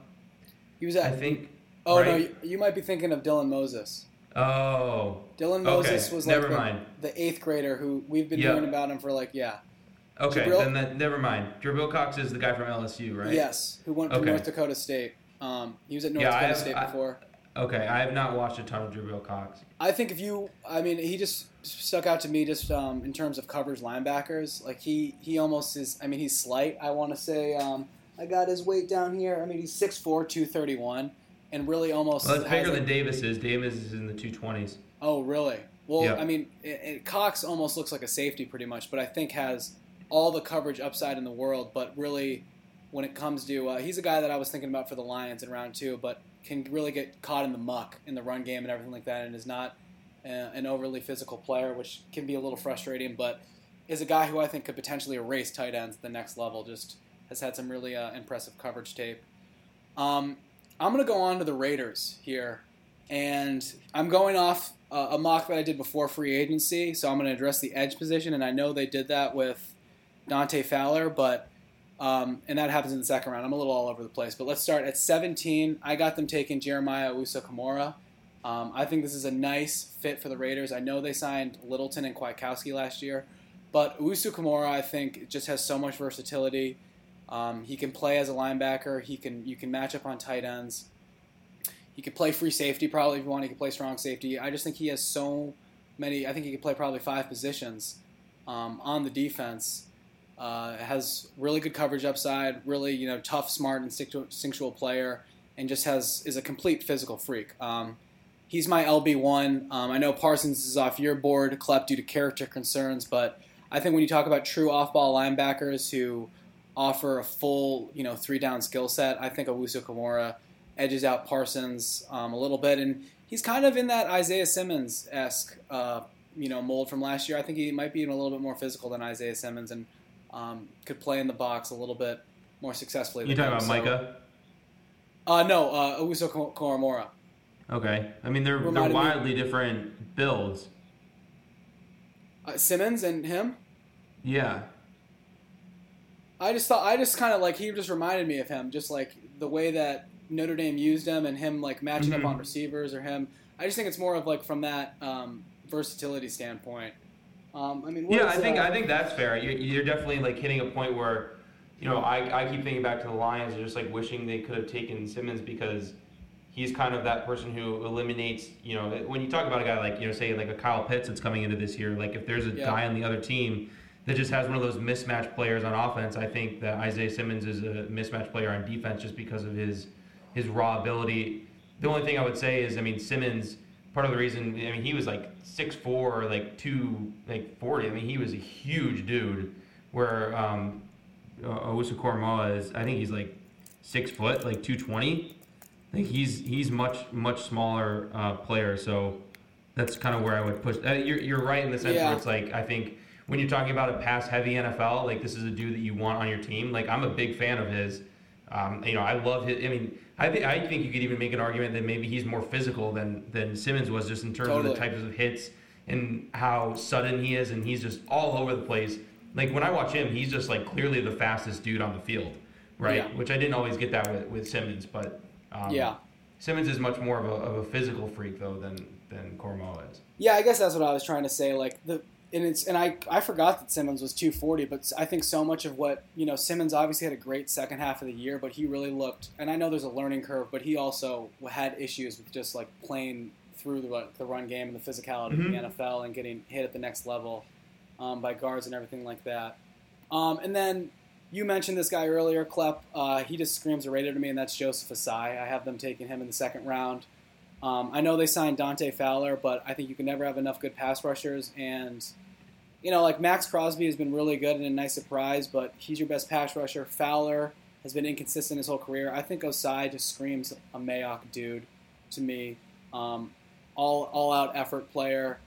He was at. I think. oh no, right? you, you might be thinking of Dylan Moses. Oh, Dylan Okay, Moses was like never the, mind. the eighth grader who we've been Yeah. hearing about him for like yeah okay. Jabril- Then that never mind. Jabril Cox is the guy from LSU, right? yes who went from Okay. North Dakota State. Um, he was at North Yeah, Dakota I've- State I- before. Okay, I have not watched a ton of Jabril Cox. I think if you, I mean, he just stuck out to me just um, in terms of coverage linebackers. Like he, he almost is. I mean, he's slight. I want to say. Um, I got his weight down here. I mean, he's 6'4", 231, and really almost. Well, that's bigger than Davis is. Davis is in the two twenties. Oh, really? Well, Yeah. I mean, it, it, Cox almost looks like a safety pretty much, but I think has all the coverage upside in the world. But really, when it comes to, uh, he's a guy that I was thinking about for the Lions in round two, but can really get caught in the muck in the run game and everything like that, and is not uh, an overly physical player, which can be a little frustrating. But is a guy who I think could potentially erase tight ends at the next level. Just has had some really uh, impressive coverage tape. Um, I'm going to go on to the Raiders here, and I'm going off uh, a mock that I did before free agency. So I'm going to address the edge position, and I know they did that with Dante Fowler, but um, and that happens in the second round. I'm a little all over the place, but let's start at 17. I got them taking Jeremiah Owusu Koramoah. Um, I think this is a nice fit for the Raiders. I know they signed Littleton and Kwiatkoski last year, but Owusu Koramoah, I think, just has so much versatility. Um, he can play as a linebacker. He can you can match up on tight ends. He could play free safety probably if you want. He could play strong safety. I just think he has so many. I think he could play probably five positions um, on the defense. Uh, has really good coverage upside. Really, you know, tough, smart, instinctual, player, and just has is a complete physical freak. Um, he's my LB one. Um, I know Parsons is off your board, Klepp, due to character concerns, but I think when you talk about true off-ball linebackers who offer a full, you know, three-down skill set, I think Owusu Koramoah edges out Parsons um, a little bit, and he's kind of in that Isaiah Simmons esque, uh, you know, mold from last year. I think he might be even a little bit more physical than Isaiah Simmons, and um, could play in the box a little bit more successfully. You than talking him, about so- Micah? Uh, no, uh, Owusu Koramoah. Okay, I mean they're they're Reminded me- wildly different builds. Uh, Simmons and him. Yeah, I just thought I just kind of like he just reminded me of him, just like the way that Notre Dame used him and him like matching Mhm. up on receivers or him. I just think it's more of like from that um, versatility standpoint. Um, I mean, yeah. I think uh, I think that's fair. You're, you're definitely like hitting a point where, you know, I, I keep thinking back to the Lions and just like wishing they could have taken Simmons because he's kind of that person who eliminates. You know, when you talk about a guy like you know, say like a Kyle Pitts that's coming into this year, like if there's a Yeah. guy on the other team that just has one of those mismatch players on offense, I think that Isaiah Simmons is a mismatch player on defense just because of his his raw ability. The only thing I would say is, I mean, Simmons. Part of the reason, I mean, he was like 6'4", or like two, like forty. I mean, he was a huge dude. Where um, Owusu Koramoah is, I think he's like six foot, like two twenty. Think he's he's much much smaller uh, player. So that's kind of where I would push. Uh, you're you're right in the sense Yeah. where it's like I think when you're talking about a pass heavy NFL, like this is a dude that you want on your team. Like I'm a big fan of his. Um, you know, I love his. I mean, I think I think you could even make an argument that maybe he's more physical than than Simmons was, just in terms of the types of hits and how sudden he is, and he's just all over the place. Like when I watch him, he's just like clearly the fastest dude on the field, right? Yeah. Which I didn't always get that with, with Simmons, but um, Yeah. Simmons is much more of a, of a physical freak though than than Cormo is. Yeah, I guess that's what I was trying to say. Like the and it's and I I forgot that Simmons was 240, but I think so much of what you know Simmons obviously had a great second half of the year, but he really looked. And I know there's a learning curve, but he also had issues with just like playing through the run- the run game and the physicality of the Mhm. NFL and getting hit at the next level um, by guards and everything like that. Um, and then you mentioned this guy earlier, Klepp. Uh, he just screams a Raider to me, and that's Joseph Ossai. I have them taking him in the second round. Um, I know they signed Dante Fowler, but I think you can never have enough good pass rushers. And, you know, like Maxx Crosby has been really good and a nice surprise, but he's your best pass rusher. Fowler has been inconsistent his whole career. I think Ossai just screams a Mayock dude to me. Um, all all out effort player,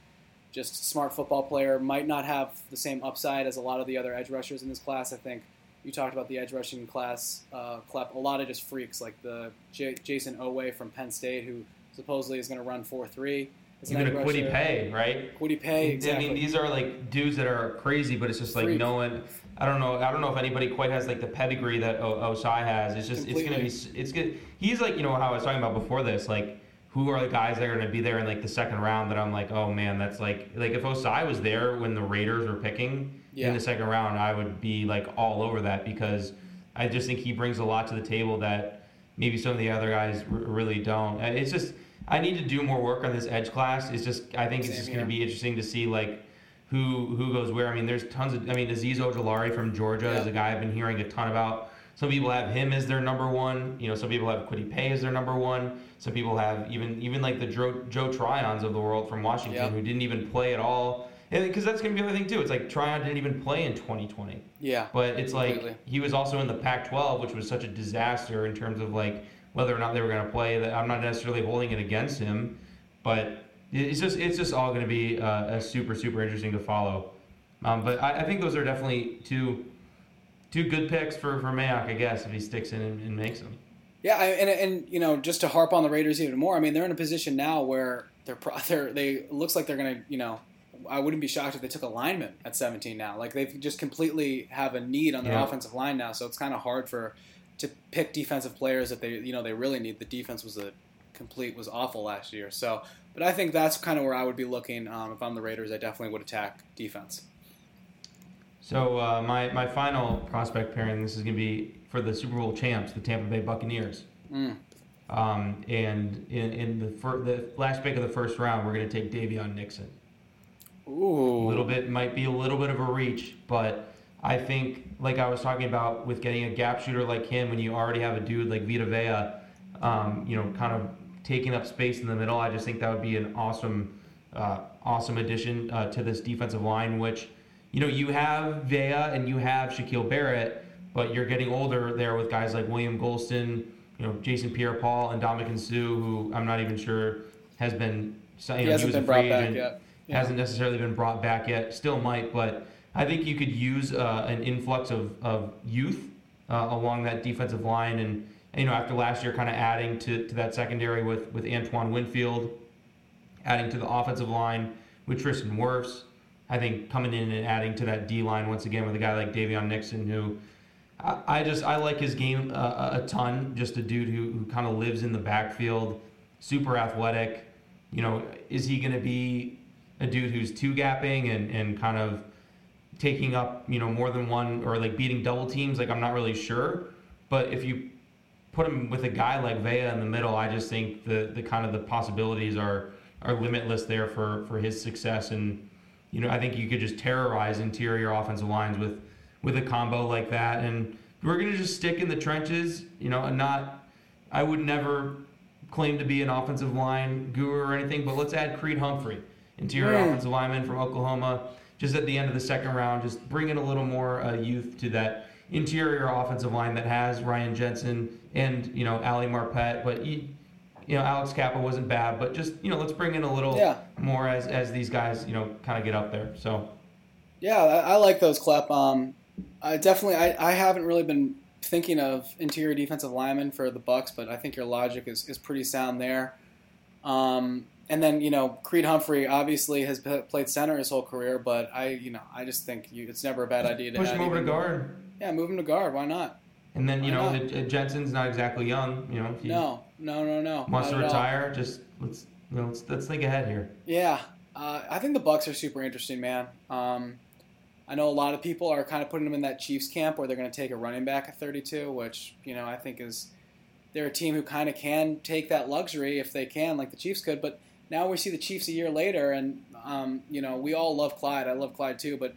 just smart football player. Might not have the same upside as a lot of the other edge rushers in this class. I think you talked about the edge rushing class, uh. A lot of just freaks like the J- Jayson Oweh from Penn State, who supposedly is going to run four three. Even a Kwity Paye, right? Kwity Paye, exactly. I mean, these are like dudes that are crazy, but it's just like Freak. no one. I don't know. I don't know if anybody quite has like the pedigree that o- Ossai has. It's just it's gonna be. It's good. He's like you know how I was talking about before this. Like who are the guys that are gonna be there in like the second round that I'm like, oh man, that's like like if Ossai was there when the Raiders were picking Yeah. in the second round, I would be like all over that because I just think he brings a lot to the table that maybe some of the other guys r- really don't. Uh, It's just I need to do more work on this edge class. It's just I think it's just going to be interesting to see like who who goes where. I mean, there's tons of. I mean, Azeez Ojulari from Georgia is a guy I've been hearing a ton about. Some people have him as their number one. You know, some people have Kwity Paye as their number one. Some people have even even like the Joe, Joe Tryons of the world from Washington Yeah. who didn't even play at all. Because that's going to be the other thing too. It's like Tryon didn't even play in 2020. Yeah. But it's like he was also in the Pac-12, which was such a disaster in terms of like whether or not they were going to play. That I'm not necessarily holding it against him, but it's just it's just all going to be uh, a super super interesting to follow. Um, but I, I think those are definitely two two good picks for for Mayock, I guess, if he sticks in and, and makes them. Yeah, I, and and you know, just to harp on the Raiders even more, I mean, they're in a position now where they're pro- they're they looks like they're gonna, you know, I wouldn't be shocked if they took a lineman at 17 now. Like they've just completely have a need on their Yeah. offensive line now, so it's kind of hard for to pick defensive players that they you know they really need. The defense was a complete was awful last year, so. But I think that's kind of where I would be looking. Um, if I'm the Raiders, I definitely would attack defense. So uh, my my final prospect pairing, this is going to be for the Super Bowl champs, the Tampa Bay Buccaneers. Mm. Um, and in, in the fir- the last pick of the first round, we're going to take Daviyon Nixon. Ooh, A little bit might be a little bit of a reach, but I think, like I was talking about, with getting a gap shooter like him, when you already have a dude like Vita Vea, um, you know, kind of taking up space in the middle, I just think that would be an awesome, uh, awesome addition uh, to this defensive line. Which, you know, you have Vea and you have Shaquil Barrett, but you're getting older there with guys like William Gholston, you know, Jason Pierre-Paul and Ndamukong Suh, who I'm not even sure has been. You know, he hasn't was a been brought free back agent yet. Hasn't necessarily been brought back yet. Still might, but I think you could use uh, an influx of, of youth uh, along that defensive line, and you know after last year, kind of adding to, to that secondary with with Antoine Winfield, adding to the offensive line with Tristan Wirfs. I think coming in and adding to that D line once again with a guy like Daviyon Nixon, who I, I just I like his game uh, a ton. Just a dude who, who kind of lives in the backfield, super athletic. You know, is he going to be a dude who's two gapping and, and kind of taking up you know more than one or like beating double teams? Like I'm not really sure, but if you put him with a guy like Vea in the middle, I just think the the kind of the possibilities are are limitless there for for his success. And you know I think you could just terrorize interior offensive lines with with a combo like that. And we're gonna just stick in the trenches you know and not I would never claim to be an offensive line guru or anything but let's add Creed Humphrey interior Mm. offensive lineman from Oklahoma just at the end of the second round just bring in a little more uh, youth to that interior offensive line that has Ryan Jensen and you know Ali Marpet but you, you know Alex Cappa wasn't bad but just you know let's bring in a little Yeah. more as as these guys you know kind of get up there so Yeah, I, I like those, Clep. Um, I definitely, I, I haven't really been thinking of interior defensive linemen for the Bucks, but I think your logic is, is pretty sound there. Um, and then you know, Creed Humphrey obviously has p- played center his whole career, but I, you know, I just think you, it's never a bad idea to push him over to guard Yeah, move him to guard. Why not? and then you Why know not? uh, Jensen's not exactly young you know if he No, no, no, no. wants to at all. retire just let's you know let's, let's think ahead here Yeah, uh, I think the Bucks are super interesting, man. Um, I know a lot of people are kind of putting them in that Chiefs camp where they're going to take a running back at 32, which you know I think is they're a team who kind of can take that luxury if they can, like the Chiefs could. But now we see the Chiefs a year later, and um, you know we all love Clyde. I love Clyde too, but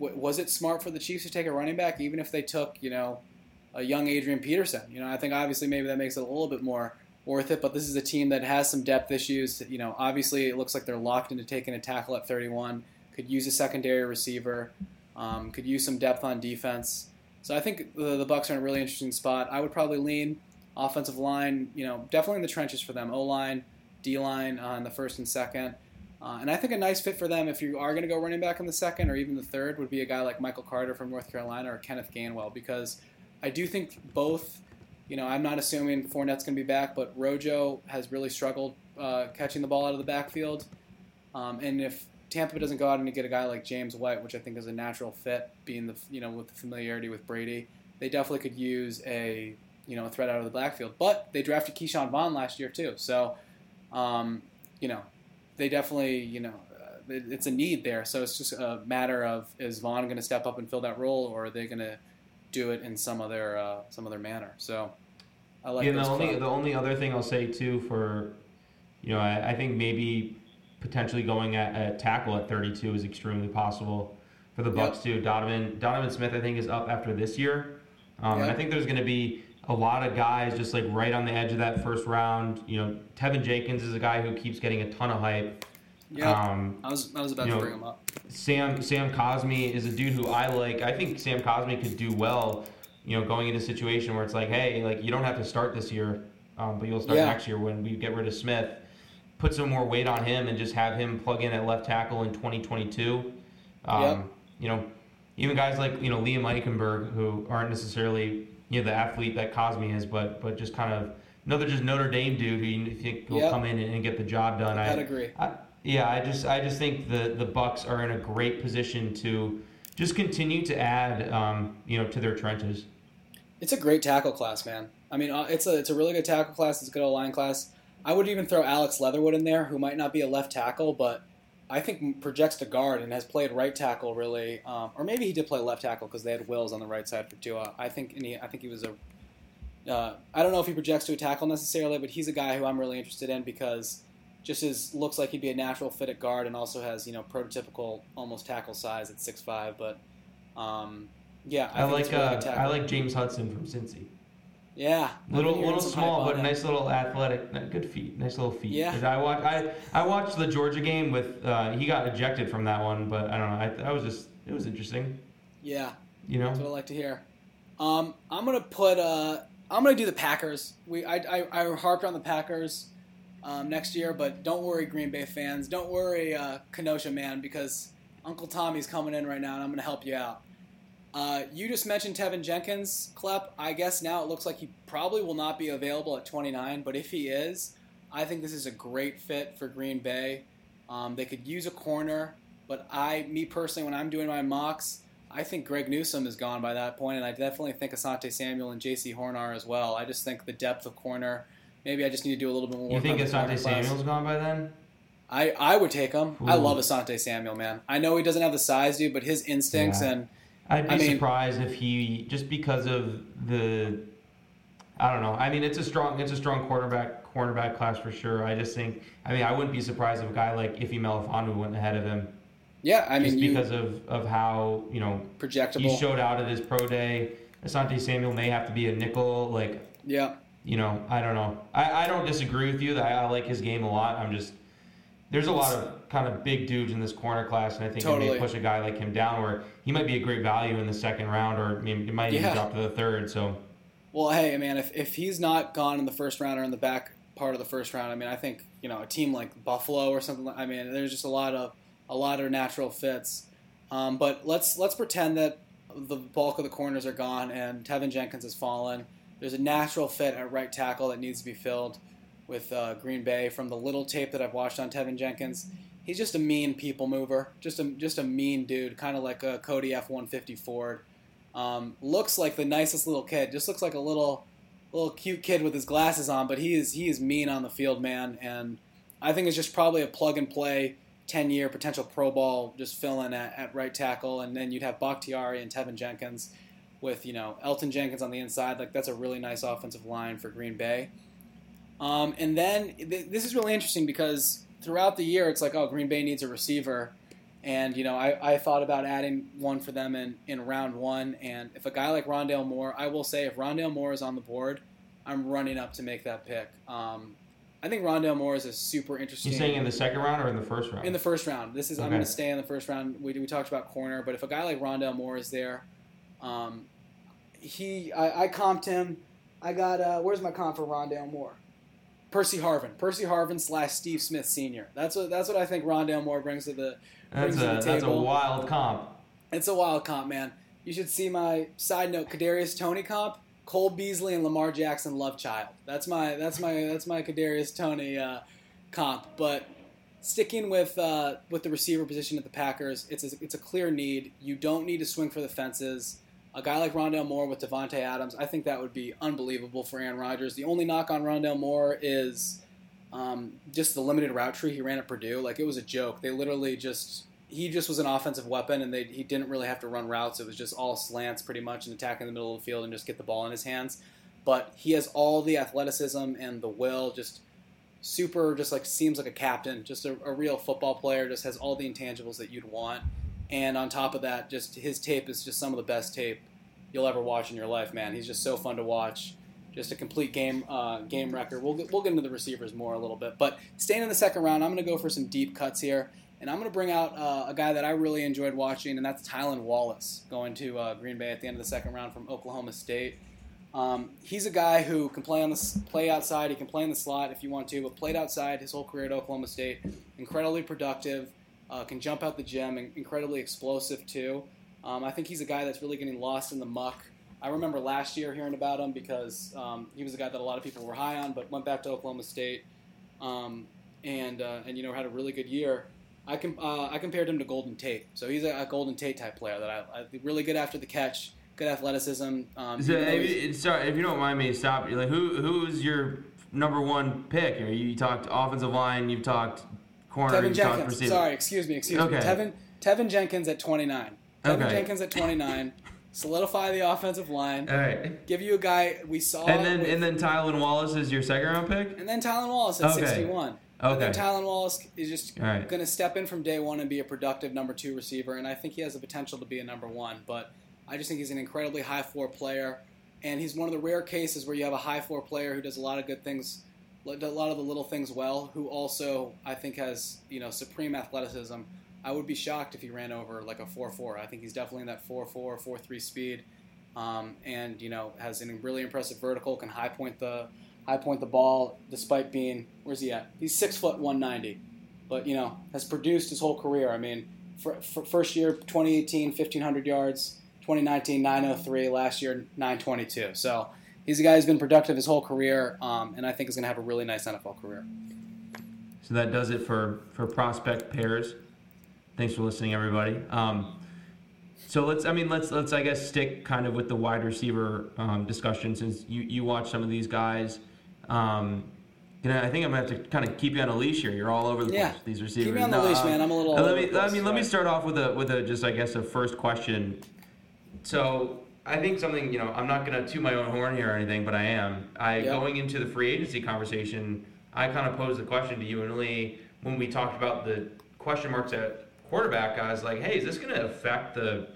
w- was it smart for the Chiefs to take a running back, even if they took you know a young Adrian Peterson? You know, I think obviously maybe that makes it a little bit more worth it. But this is a team that has some depth issues. You know, obviously it looks like they're locked into taking a tackle at 31. Could use a secondary receiver. Um, could use some depth on defense. So I think the, the Bucks are in a really interesting spot. I would probably lean offensive line. You know, definitely in the trenches for them. O line, D line on the first and second. Uh, and I think a nice fit for them if you are going to go running back in the second or even the third would be a guy like Michael Carter from North Carolina or Kenneth Gainwell because I do think both. You know, I'm not assuming Fournette's going to be back, but Rojo has really struggled uh, catching the ball out of the backfield. Um, and if Tampa doesn't go out and get a guy like James White, which I think is a natural fit, being the you know with the familiarity with Brady, they definitely could use a you know a threat out of the backfield. But they drafted Ke'Shawn Vaughn last year too, so um, you know they definitely you know uh, it- it's a need there. So it's just a matter of is Vaughn going to step up and fill that role, or are they going to do it in some other uh, some other manner? So I like yeah, the only club. the only other thing I'll say too for, you know, I, I think maybe potentially going at, at tackle at 32 is extremely possible for the Yep. Bucks too. Donovan Donovan Smith I think is up after this year, um, and I think there's going to be a lot of guys just like right on the edge of that first round. You know, Teven Jenkins is a guy who keeps getting a ton of hype. Yep. Um, I was I was about to know, bring him up. Sam Sam Cosmi is a dude who I like. I think Sam Cosmi could do well. You know, going into a situation where it's like, hey, like you don't have to start this year, um, but you'll start Yeah. next year when we get rid of Smith. Put some more weight on him and just have him plug in at left tackle in 2022. Um, Yep. You know, even guys like you know Liam Eichenberg who aren't necessarily you know the athlete that Cosmi is, but but just kind of another just Notre Dame dude who you think will Yep. come in and, and get the job done. I, Pedigree. I, yeah, I just I just think the the Bucks are in a great position to just continue to add um, you know to their trenches. It's a great tackle class, man. I mean, uh, it's a it's a really good tackle class. It's a good line class. I would even throw Alex Leatherwood in there, who might not be a left tackle, but I think projects to guard and has played right tackle really, um, or maybe he did play left tackle because they had Wills on the right side for Tua. I think and he, I think he was a. Uh, I don't know if he projects to a tackle necessarily, but he's a guy who I'm really interested in because just as looks like he'd be a natural fit at guard and also has you know prototypical almost tackle size at six five. But um, yeah, I, I, like uh. I like James Hudson from Cincy. Yeah, Little little small but nice little athletic, good feet, nice little feet. Yeah. I watched I I watched the Georgia game with uh, he got ejected from that one, but I don't know. I, I was just it was interesting. Yeah, You know. that's what I like to hear. Um, I'm gonna put. Uh, I'm gonna do the Packers. We I, I, I harped on the Packers um, next year, but don't worry, Green Bay fans. Don't worry, uh, Kenosha man, because Uncle Tommy's coming in right now, and I'm gonna help you out. Uh, you just mentioned Teven Jenkins, Klep. I guess now it looks like he probably will not be available at 29, but if he is, I think this is a great fit for Green Bay. Um, they could use a corner, but I, me personally, when I'm doing my mocks, I think Greg Newsome is gone by that point, and I definitely think Asante Samuel and Jaycee Horn are as well. I just think the depth of corner. Maybe I just need to do a little bit more. You think on the corner Asante. Samuel's gone by then? I, I would take him. I love Asante Samuel, man. I know he doesn't have the size, dude, but his instincts Yeah. and I'd be I mean- surprised if he just because of the I don't know. I mean, it's a strong it's a strong quarterback cornerback class for sure. I just think I mean I wouldn't be surprised if a guy like Iffy Melifonwu went ahead of him yeah, I mean, just because of, of how you know projectable. he showed out at his pro day. Asante Samuel may have to be a nickel. Like yeah, you know, I don't know. I, I don't disagree with you that I, I like his game a lot. I'm just there's a lot of kind of big dudes in this corner class, and I think it may push a guy like him down where he might be a great value in the second round, or it might Yeah. even drop to the third. So Well, hey, man, if, if he's not gone in the first round or in the back part of the first round, I mean, I think you know a team like Buffalo or something. I mean, there's just a lot of a lot of natural fits. Um, but let's let's pretend that the bulk of the corners are gone and Teven Jenkins has fallen. There's a natural fit at right tackle that needs to be filled with uh, Green Bay. From the little tape that I've watched on Teven Jenkins, he's just a mean people mover, just a just a mean dude, kind of like a Cody F150 Ford. Um, looks like the nicest little kid. Just looks like a little, little cute kid with his glasses on. But he is he is mean on the field, man. And I think it's just probably a plug and play, ten year potential Pro Ball, just fill in at, at right tackle, and then you'd have Bakhtiari and Teven Jenkins, with you know Elgton Jenkins on the inside. Like that's a really nice offensive line for Green Bay. Um, and then th- this is really interesting because throughout the year, it's like, oh, Green Bay needs a receiver. And, you know, I, I thought about adding one for them in, in round one. And if a guy like Rondale Moore, I will say, if Rondale Moore is on the board, I'm running up to make that pick. Um, I think Rondale Moore is a super interesting. you saying in the second round or in the first round? In the first round. This is I'm going to stay in the first round. We, we talked about corner, but if a guy like Rondale Moore is there, um, he I, I comped him. I got uh, where's my comp for Rondale Moore? Percy Harvin. Percy Harvin slash Steve Smith Senior. That's what that's what I think Rondale Moore brings to the. brings that's brings to a the that's a table. wild comp. It's a wild comp, man. You should see my side note Kadarius Toney comp. Cole Beasley and Lamar Jackson love child. That's my that's my that's my Kadarius Toney uh, comp. But sticking with uh, with the receiver position at the Packers, it's a, it's a clear need. You don't need to swing for the fences. A guy like Rondale Moore with Davante Adams, I think that would be unbelievable for Aaron Rodgers. The only knock on Rondale Moore is um, just the limited route tree he ran at Purdue. Like it was a joke. They literally just he just was an offensive weapon, and they, he didn't really have to run routes. It was just all slants, pretty much, and attack in the middle of the field and just get the ball in his hands. but he has all the athleticism and the will. Just super, just like seems like a captain, just a, a real football player. Just has all the intangibles that you'd want. And on top of that, just his tape is just some of the best tape you'll ever watch in your life, man. He's just so fun to watch. Just a complete game uh, game record. We'll get, we'll get into the receivers more a little bit, but staying in the second round, I'm going to go for some deep cuts here, and I'm going to bring out uh, a guy that I really enjoyed watching, and that's Tylan Wallace going to uh, Green Bay at the end of the second round from Oklahoma State. Um, he's a guy who can play on the play outside. He can play in the slot if you want to, but played outside his whole career at Oklahoma State. Incredibly productive, uh, can jump out the gym, and incredibly explosive too. Um, I think he's a guy that's really getting lost in the muck. I remember last year hearing about him because um, he was a guy that a lot of people were high on, but went back to Oklahoma State, um, and uh, and you know had a really good year. I com- uh, I compared him to Golden Tate, so he's a, a Golden Tate type player that I, I really good after the catch, good athleticism. Um, so, if, sorry, if you don't mind me stop, like who who's your number one pick? You, you talked offensive line, you've talked corner, Teven Jenkins. Sorry, excuse me, excuse okay. me. Teven Teven Jenkins at 29. Teven okay. Jenkins at 29. solidify the offensive line. All right. Give you a guy we saw. And then with, and then Tylan Wallace is your second round pick. And then Tylan Wallace at okay. 61. Okay. And then Tylan Wallace is just right. going to step in from day one and be a productive number two receiver, and I think he has the potential to be a number one. But I just think he's an incredibly high floor player, and he's one of the rare cases where you have a high floor player who does a lot of good things, a lot of the little things well, who also I think has you know supreme athleticism I would be shocked if he ran over like a 4-4. I think he's definitely in that 4-4, 4-3 speed, um, and you know has a really impressive vertical. Can high point the high point the ball despite being where's he at? He's six foot 190, but you know has produced his whole career. I mean, for, for first year 2018 1500 yards, 2019 903, last year 922. So he's a guy who's been productive his whole career, um, and I think is going to have a really nice NFL career. So that does it for for prospect pairs. Thanks for listening, everybody. Um, so let's, I mean, let's let's I guess stick kind of with the wide receiver um, discussion since you you watch some of these guys. Um, I think I'm gonna have to kind of keep you on a leash here. You're all over the yeah. place. These receivers. Keep me on the no, leash, man. I'm a little. let me. I mean, let me start off with a with a just I guess a first question. So I think something you know I'm not gonna toot my own horn here or anything, but I am. I yep. going into the free agency conversation. I kind of posed the question to you and Lee when we talked about the question marks at quarterback guys like, hey, is this going to affect the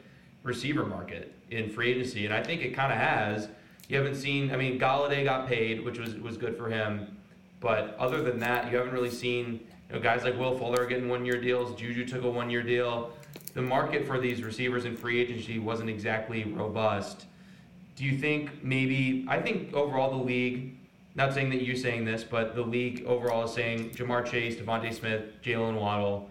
receiver market in free agency? And I think it kind of has. You haven't seen. I mean, Golladay got paid, which was was good for him. But other than that, you haven't really seen you know, guys like Will Fuller getting one year deals. Juju took a one year deal. The market for these receivers in free agency wasn't exactly robust. Do you think maybe? I think overall the league. Not saying that you're saying this, but the league overall is saying Ja'Marr Chase, DeVonta Smith, Jaylen Waddle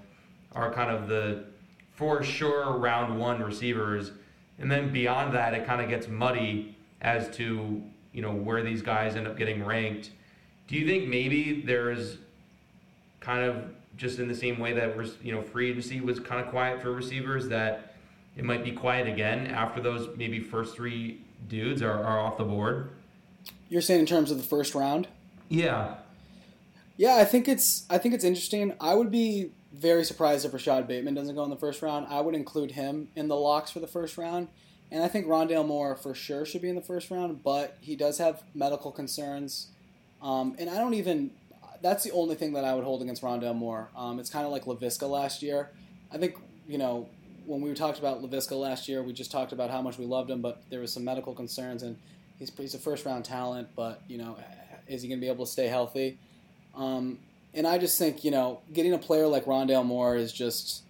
are kind of the for sure round one receivers. And then beyond that, it kind of gets muddy as to you know where these guys end up getting ranked. Do you think maybe there's kind of just in the same way that was, you know free agency was kind of quiet for receivers that it might be quiet again after those maybe first three dudes are, are off the board? You're saying in terms of the first round? Yeah. Yeah, I think it's I think it's interesting. I would be very surprised if Rashod Bateman doesn't go in the first round. I would include him in the locks for the first round. And I think Rondale Moore for sure should be in the first round, but he does have medical concerns. Um, and I don't even, that's the only thing that I would hold against Rondale Moore. Um, it's kind of like Laviska last year. I think, you know, when we talked about Laviska last year, we just talked about how much we loved him, but there was some medical concerns, and he's, he's a first round talent, but, you know, is he going to be able to stay healthy? Um, and I just think, you know, getting a player like Rondale Moore is just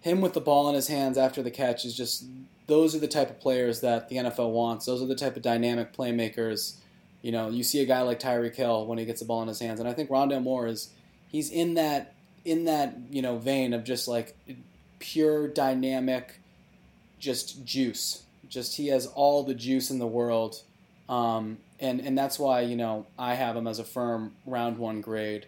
him with the ball in his hands after the catch is just those are the type of players that the NFL wants. Those are the type of dynamic playmakers. You know, you see a guy like Tyreek Hill when he gets the ball in his hands, and I think Rondale Moore is he's in that in that you know vein of just like pure dynamic, just juice. Just he has all the juice in the world, um, and and that's why you know I have him as a firm round one grade.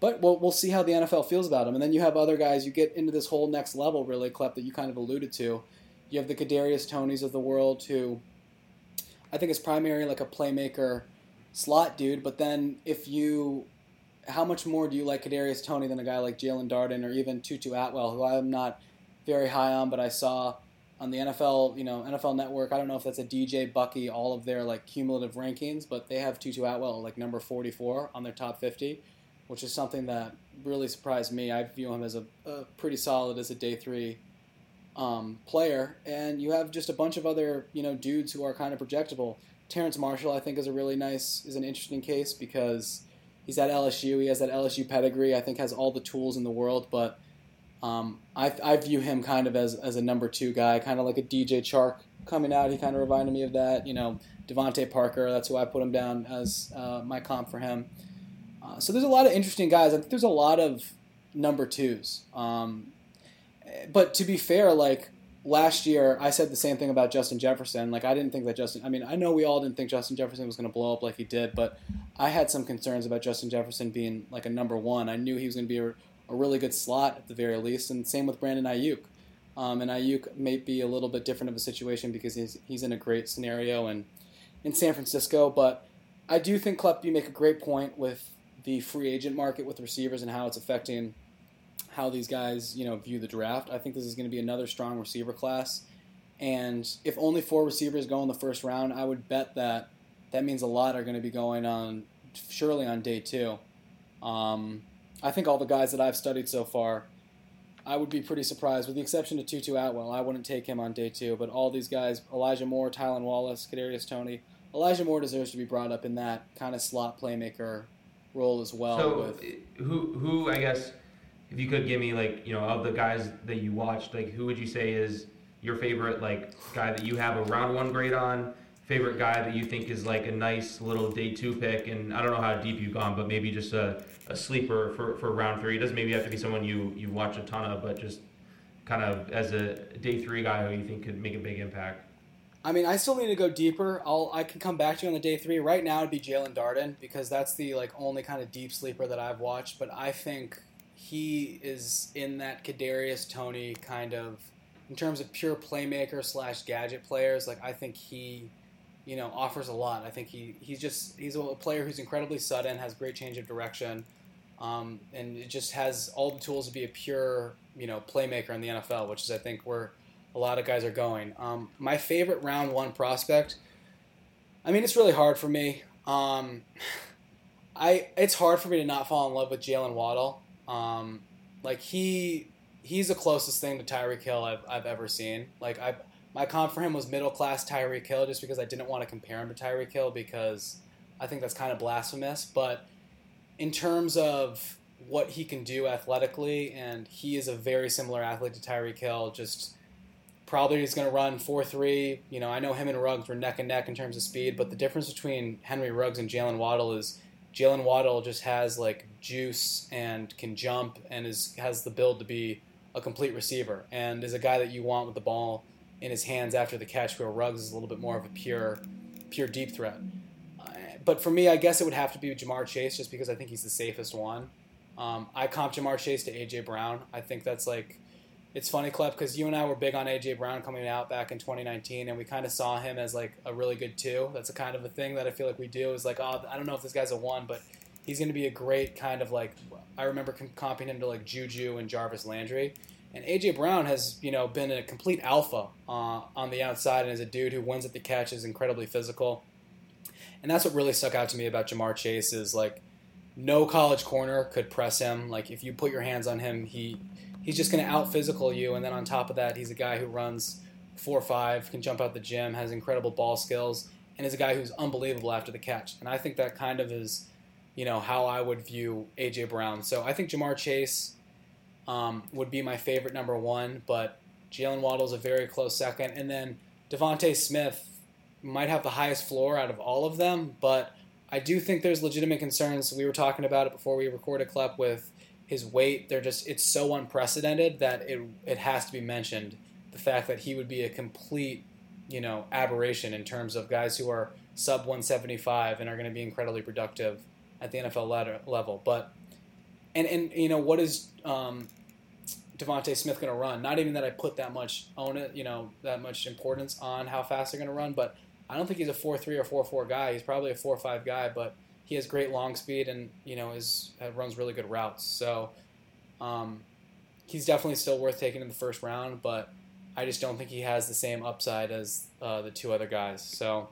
But we'll, we'll see how the NFL feels about him. And then you have other guys. You get into this whole next level, really, Klep, that you kind of alluded to. You have the Kadarius Toneys of the world, who I think is primarily like a playmaker slot dude. But then if you, how much more do you like Kadarius Toney than a guy like Jaelon Darden or even Tutu Atwell, who I'm not very high on, but I saw on the NFL, you know, NFL Network. I don't know if that's a DJ Bucky, all of their like cumulative rankings, but they have Tutu Atwell like number 44 on their top 50, which is something that really surprised me. I view him as a, a pretty solid as a day three um, player, and you have just a bunch of other you know dudes who are kind of projectable. Terrace Marshall, I think, is a really nice, is an interesting case because he's at LSU. He has that LSU pedigree. I think has all the tools in the world, but um, I, I view him kind of as, as a number two guy, kind of like a DJ Chark coming out. He kind of reminded me of that. You know, DeVante Parker. That's who I put him down as uh, my comp for him. Uh, so there's a lot of interesting guys. I think there's a lot of number twos. Um, but to be fair, like last year, I said the same thing about Justin Jefferson. Like I didn't think that Justin. I mean, I know we all didn't think Justin Jefferson was going to blow up like he did, but I had some concerns about Justin Jefferson being like a number one. I knew he was going to be a, a really good slot at the very least, and same with Brandon Aiyuk. Um, and Aiyuk may be a little bit different of a situation because he's he's in a great scenario and in San Francisco. But I do think Klepp, you make a great point with the free agent market with receivers and how it's affecting how these guys you know view the draft. I think this is going to be another strong receiver class. And if only four receivers go in the first round, I would bet that that means a lot are going to be going on surely on day two. Um, I think all the guys that I've studied so far, I would be pretty surprised, with the exception of Tutu Atwell. I wouldn't take him on day two, but all these guys, Elijah Moore, Tylan Wallace, Kadarius Toney. Elijah Moore deserves to be brought up in that kind of slot playmaker role as well. So with, who who I guess if you could give me like you know of the guys that you watched, like who would you say is your favorite like guy that you have a round one grade on? Favorite guy that you think is like a nice little day two pick, and I don't know how deep you've gone, but maybe just a, a sleeper for, for round three. It doesn't maybe have to be someone you you watch a ton of, but just kind of as a day three guy who you think could make a big impact. I mean, I still need to go deeper. I'll I can come back to you on the day three. Right now, it'd be Jaelon Darden because that's the like only kind of deep sleeper that I've watched. But I think he is in that Kadarius Toney kind of in terms of pure playmaker slash gadget players. Like I think he, you know, offers a lot. I think he he's just he's a player who's incredibly sudden, has great change of direction, um, and it just has all the tools to be a pure you know playmaker in the NFL, which is I think where a lot of guys are going. Um, my favorite round one prospect. I mean, it's really hard for me. Um, I it's hard for me to not fall in love with Jaylen Waddle. Um, like he he's the closest thing to Tyreek Hill I've, I've ever seen. Like I my comp for him was middle class Tyreek Hill just because I didn't want to compare him to Tyreek Hill because I think that's kind of blasphemous. But in terms of what he can do athletically, and he is a very similar athlete to Tyreek Hill, just probably he's going to run 4 3. You know, I know him and Ruggs were neck and neck in terms of speed, but the difference between Henry Ruggs and Jaylen Waddle is Jaylen Waddle just has like juice and can jump and is has the build to be a complete receiver and is a guy that you want with the ball in his hands after the catch. Where Ruggs is a little bit more of a pure, pure deep threat. Uh, but for me, I guess it would have to be Ja'Marr Chase just because I think he's the safest one. Um, I comp Ja'Marr Chase to AJ Brown. I think that's like it's funny, Klepp, because you and I were big on AJ Brown coming out back in 2019, and we kind of saw him as like a really good two. That's a kind of a thing that I feel like we do is like, oh, I don't know if this guy's a one, but he's going to be a great kind of like. I remember comping him to like Juju and Jarvis Landry, and AJ Brown has you know been a complete alpha uh, on the outside, and is a dude who wins at the catch, is incredibly physical, and that's what really stuck out to me about Ja'Marr Chase is like. No college corner could press him. Like if you put your hands on him, he he's just going to out physical you. And then on top of that, he's a guy who runs four five, can jump out the gym, has incredible ball skills, and is a guy who's unbelievable after the catch. And I think that kind of is, you know, how I would view AJ Brown. So I think Ja'Marr Chase um, would be my favorite number one, but Jaylen Waddle's a very close second, and then DeVonta Smith might have the highest floor out of all of them, but I do think there's legitimate concerns. We were talking about it before we recorded Klepp with his weight. They're just it's so unprecedented that it it has to be mentioned. The fact that he would be a complete, you know, aberration in terms of guys who are sub 175 and are going to be incredibly productive at the NFL level. But and and you know what is um, DeVonta Smith going to run? Not even that I put that much on it, you know, that much importance on how fast they're going to run, but I don't think he's a four three or four four guy. He's probably a four five guy, but he has great long speed and you know is uh, runs really good routes. So um, he's definitely still worth taking in the first round. But I just don't think he has the same upside as uh, the two other guys. So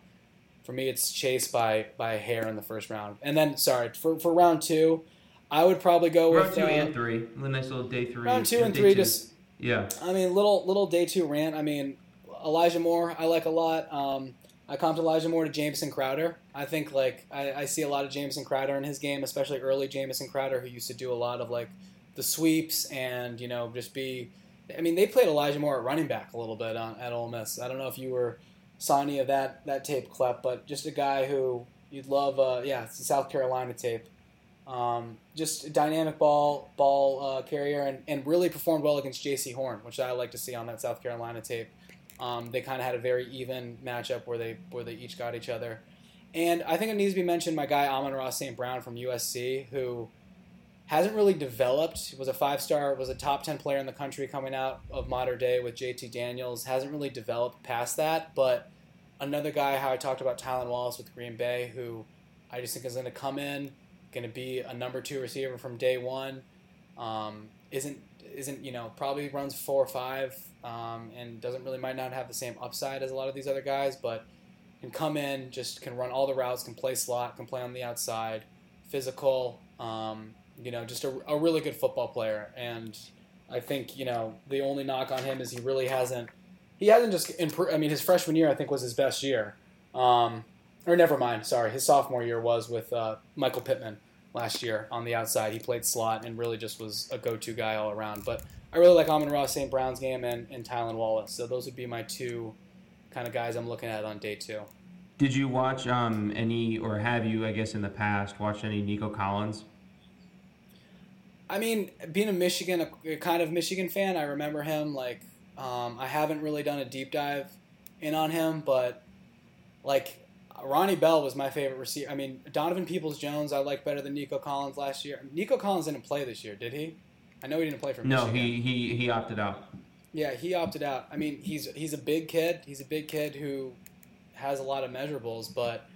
for me, it's Chase by by a hair in the first round. And then, sorry, for, for round two, I would probably go with round two uh, and three. A nice little day three. round two and three. two. Just yeah. I mean, little little day two rant. I mean, Elijah Moore, I like a lot. Um, I comped Elijah Moore to Jamison Crowder. I think like I, I see a lot of Jamison Crowder in his game, especially early Jamison Crowder, who used to do a lot of like the sweeps and you know just be. I mean, they played Elijah Moore at running back a little bit on, at Ole Miss. I don't know if you were saw of that that tape clip, but just a guy who you'd love. Uh, yeah, it's the South Carolina tape. Um, just a dynamic ball ball uh, carrier and, and really performed well against Jaycee Horn, which I like to see on that South Carolina tape. Um, they kind of had a very even matchup where they where they each got each other. And I think it needs to be mentioned my guy Amon-Ra St. Brown from USC, who hasn't really developed. Was a five star, was a top ten player in the country coming out of Mater Dei with JT Daniels. Hasn't really developed past that, but another guy how I talked about Tylan Wallace with Green Bay, who I just think is going to come in, going to be a number two receiver from day one. Um, isn't isn't you know probably runs four or five um, and doesn't really might not have the same upside as a lot of these other guys, but can come in, just can run all the routes, can play slot, can play on the outside, physical. Um, you know, just a, a really good football player. And I think you know the only knock on him is he really hasn't. He hasn't just improved. I mean, his freshman year I think was his best year. Um, or never mind, sorry, his sophomore year was with uh, Michael Pittman last year on the outside. He played slot and really just was a go-to guy all around. But I really like Amon-Ra St. Brown's game and, and Tylan Wallace. So those would be my two kind of guys I'm looking at on day two. Did you watch um, any, or have you, I guess, in the past, watched any Nico Collins? I mean, being a Michigan, a, kind of Michigan fan, I remember him. Like, um, I haven't really done a deep dive in on him, but like Ronnie Bell was my favorite receiver. I mean, Donovan Peoples Jones I like better than Nico Collins last year. Nico Collins didn't play this year, did he? I know he didn't play for No, Michigan. No, he, he, he opted out. Yeah, he opted out. I mean, he's he's a big kid. He's a big kid who has a lot of measurables, but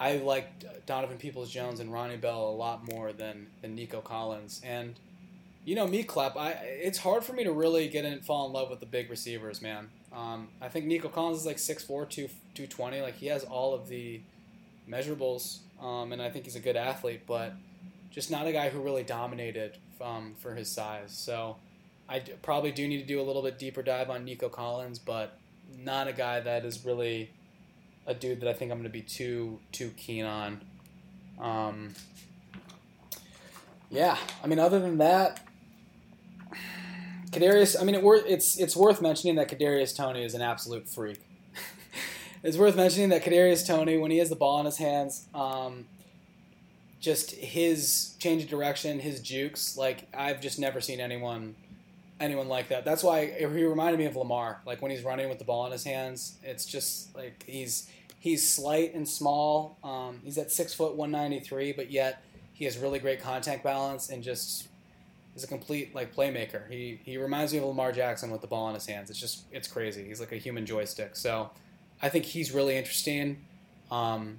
I like Donovan Peoples Jones and Ronnie Bell a lot more than than Nico Collins. And you know me, Klepp. I it's hard for me to really get in fall in love with the big receivers, man. Um, I think Nico Collins is like 6'4", 2, 220. Like he has all of the measurables, um, and I think he's a good athlete, but just not a guy who really dominated um, for his size. So I d- probably do need to do a little bit deeper dive on Nico Collins, but not a guy that is really a dude that I think I'm going to be too too keen on. Um, yeah, I mean, other than that, Kadarius. I mean, it it's it's worth mentioning that Kadarius Toney is an absolute freak. it's worth mentioning that Kadarius Toney, when he has the ball in his hands, um, just his change of direction, his jukes. Like I've just never seen anyone anyone like that. That's why he reminded me of Lamar. Like when he's running with the ball in his hands, it's just like he's he's slight and small. Um, he's at six foot one ninety three, but yet he has really great contact balance and just is a complete like playmaker. He he reminds me of Lamar Jackson with the ball in his hands. It's just it's crazy. He's like a human joystick. So I think he's really interesting. Um,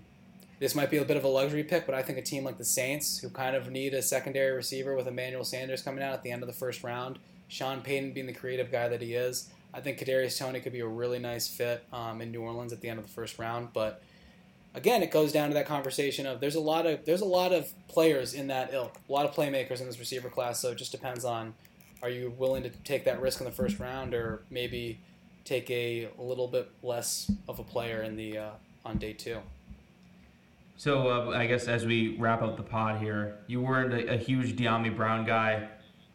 this might be a bit of a luxury pick, but I think a team like the Saints, who kind of need a secondary receiver with Emmanuel Sanders coming out at the end of the first round, Sean Payton being the creative guy that he is, I think Kadarius Toney could be a really nice fit um, in New Orleans at the end of the first round. But again, it goes down to that conversation of there's a lot of there's a lot of players in that ilk, a lot of playmakers in this receiver class. So it just depends on are you willing to take that risk in the first round, or maybe take a, a little bit less of a player in the uh, on day two. So uh, I guess as we wrap up the pod here, you weren't a, a huge Dyami Brown guy.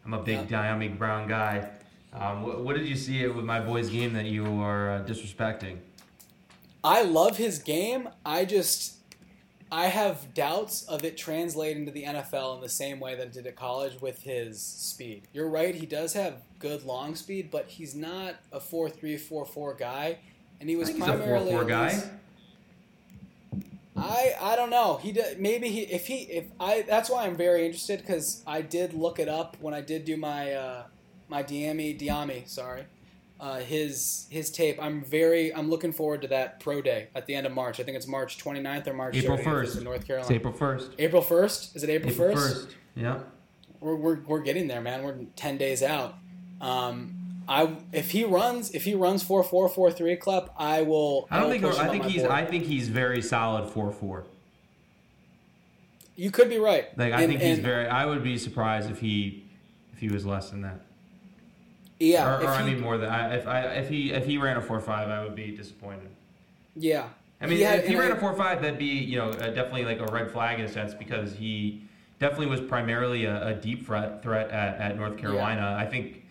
I'm a big Yeah. Dyami Brown guy. Um, what, what did you see with my boy's game that you are uh, disrespecting? I love his game. I just I have doubts of it translating to the NFL in the same way that it did at college with his speed. You're right, he does have good long speed, but he's not a 4-3 4-4 guy and he was think he's a primarily 4-4 guy. I I don't know. He did, maybe he if he if I that's why I'm very interested cuz I did look it up when I did do my uh my Dyami Dyami, sorry uh, his his tape. I'm very I'm looking forward to that pro day at the end of March. I think it's March 29th or March April 30th 1st. in North It's Carolina. April 1st. April 1st? Is it April, April 1st? 1st. Yeah. We're, we're, we're getting there, man. We're 10 days out. Um, I if he runs if he runs four four four three club, I will. I don't will think. I think he's. board. I think he's very solid four four. you could be right. Like I And- think he's very. I would be surprised if he, if he was less than that. Yeah, or, if or I he- mean more than. I, if I if he if he ran a four five, I would be disappointed. yeah. I mean, if he ran I- a four five, that'd be you know definitely like a red flag in a sense because he definitely was primarily a, a deep threat threat at, at North Carolina. I think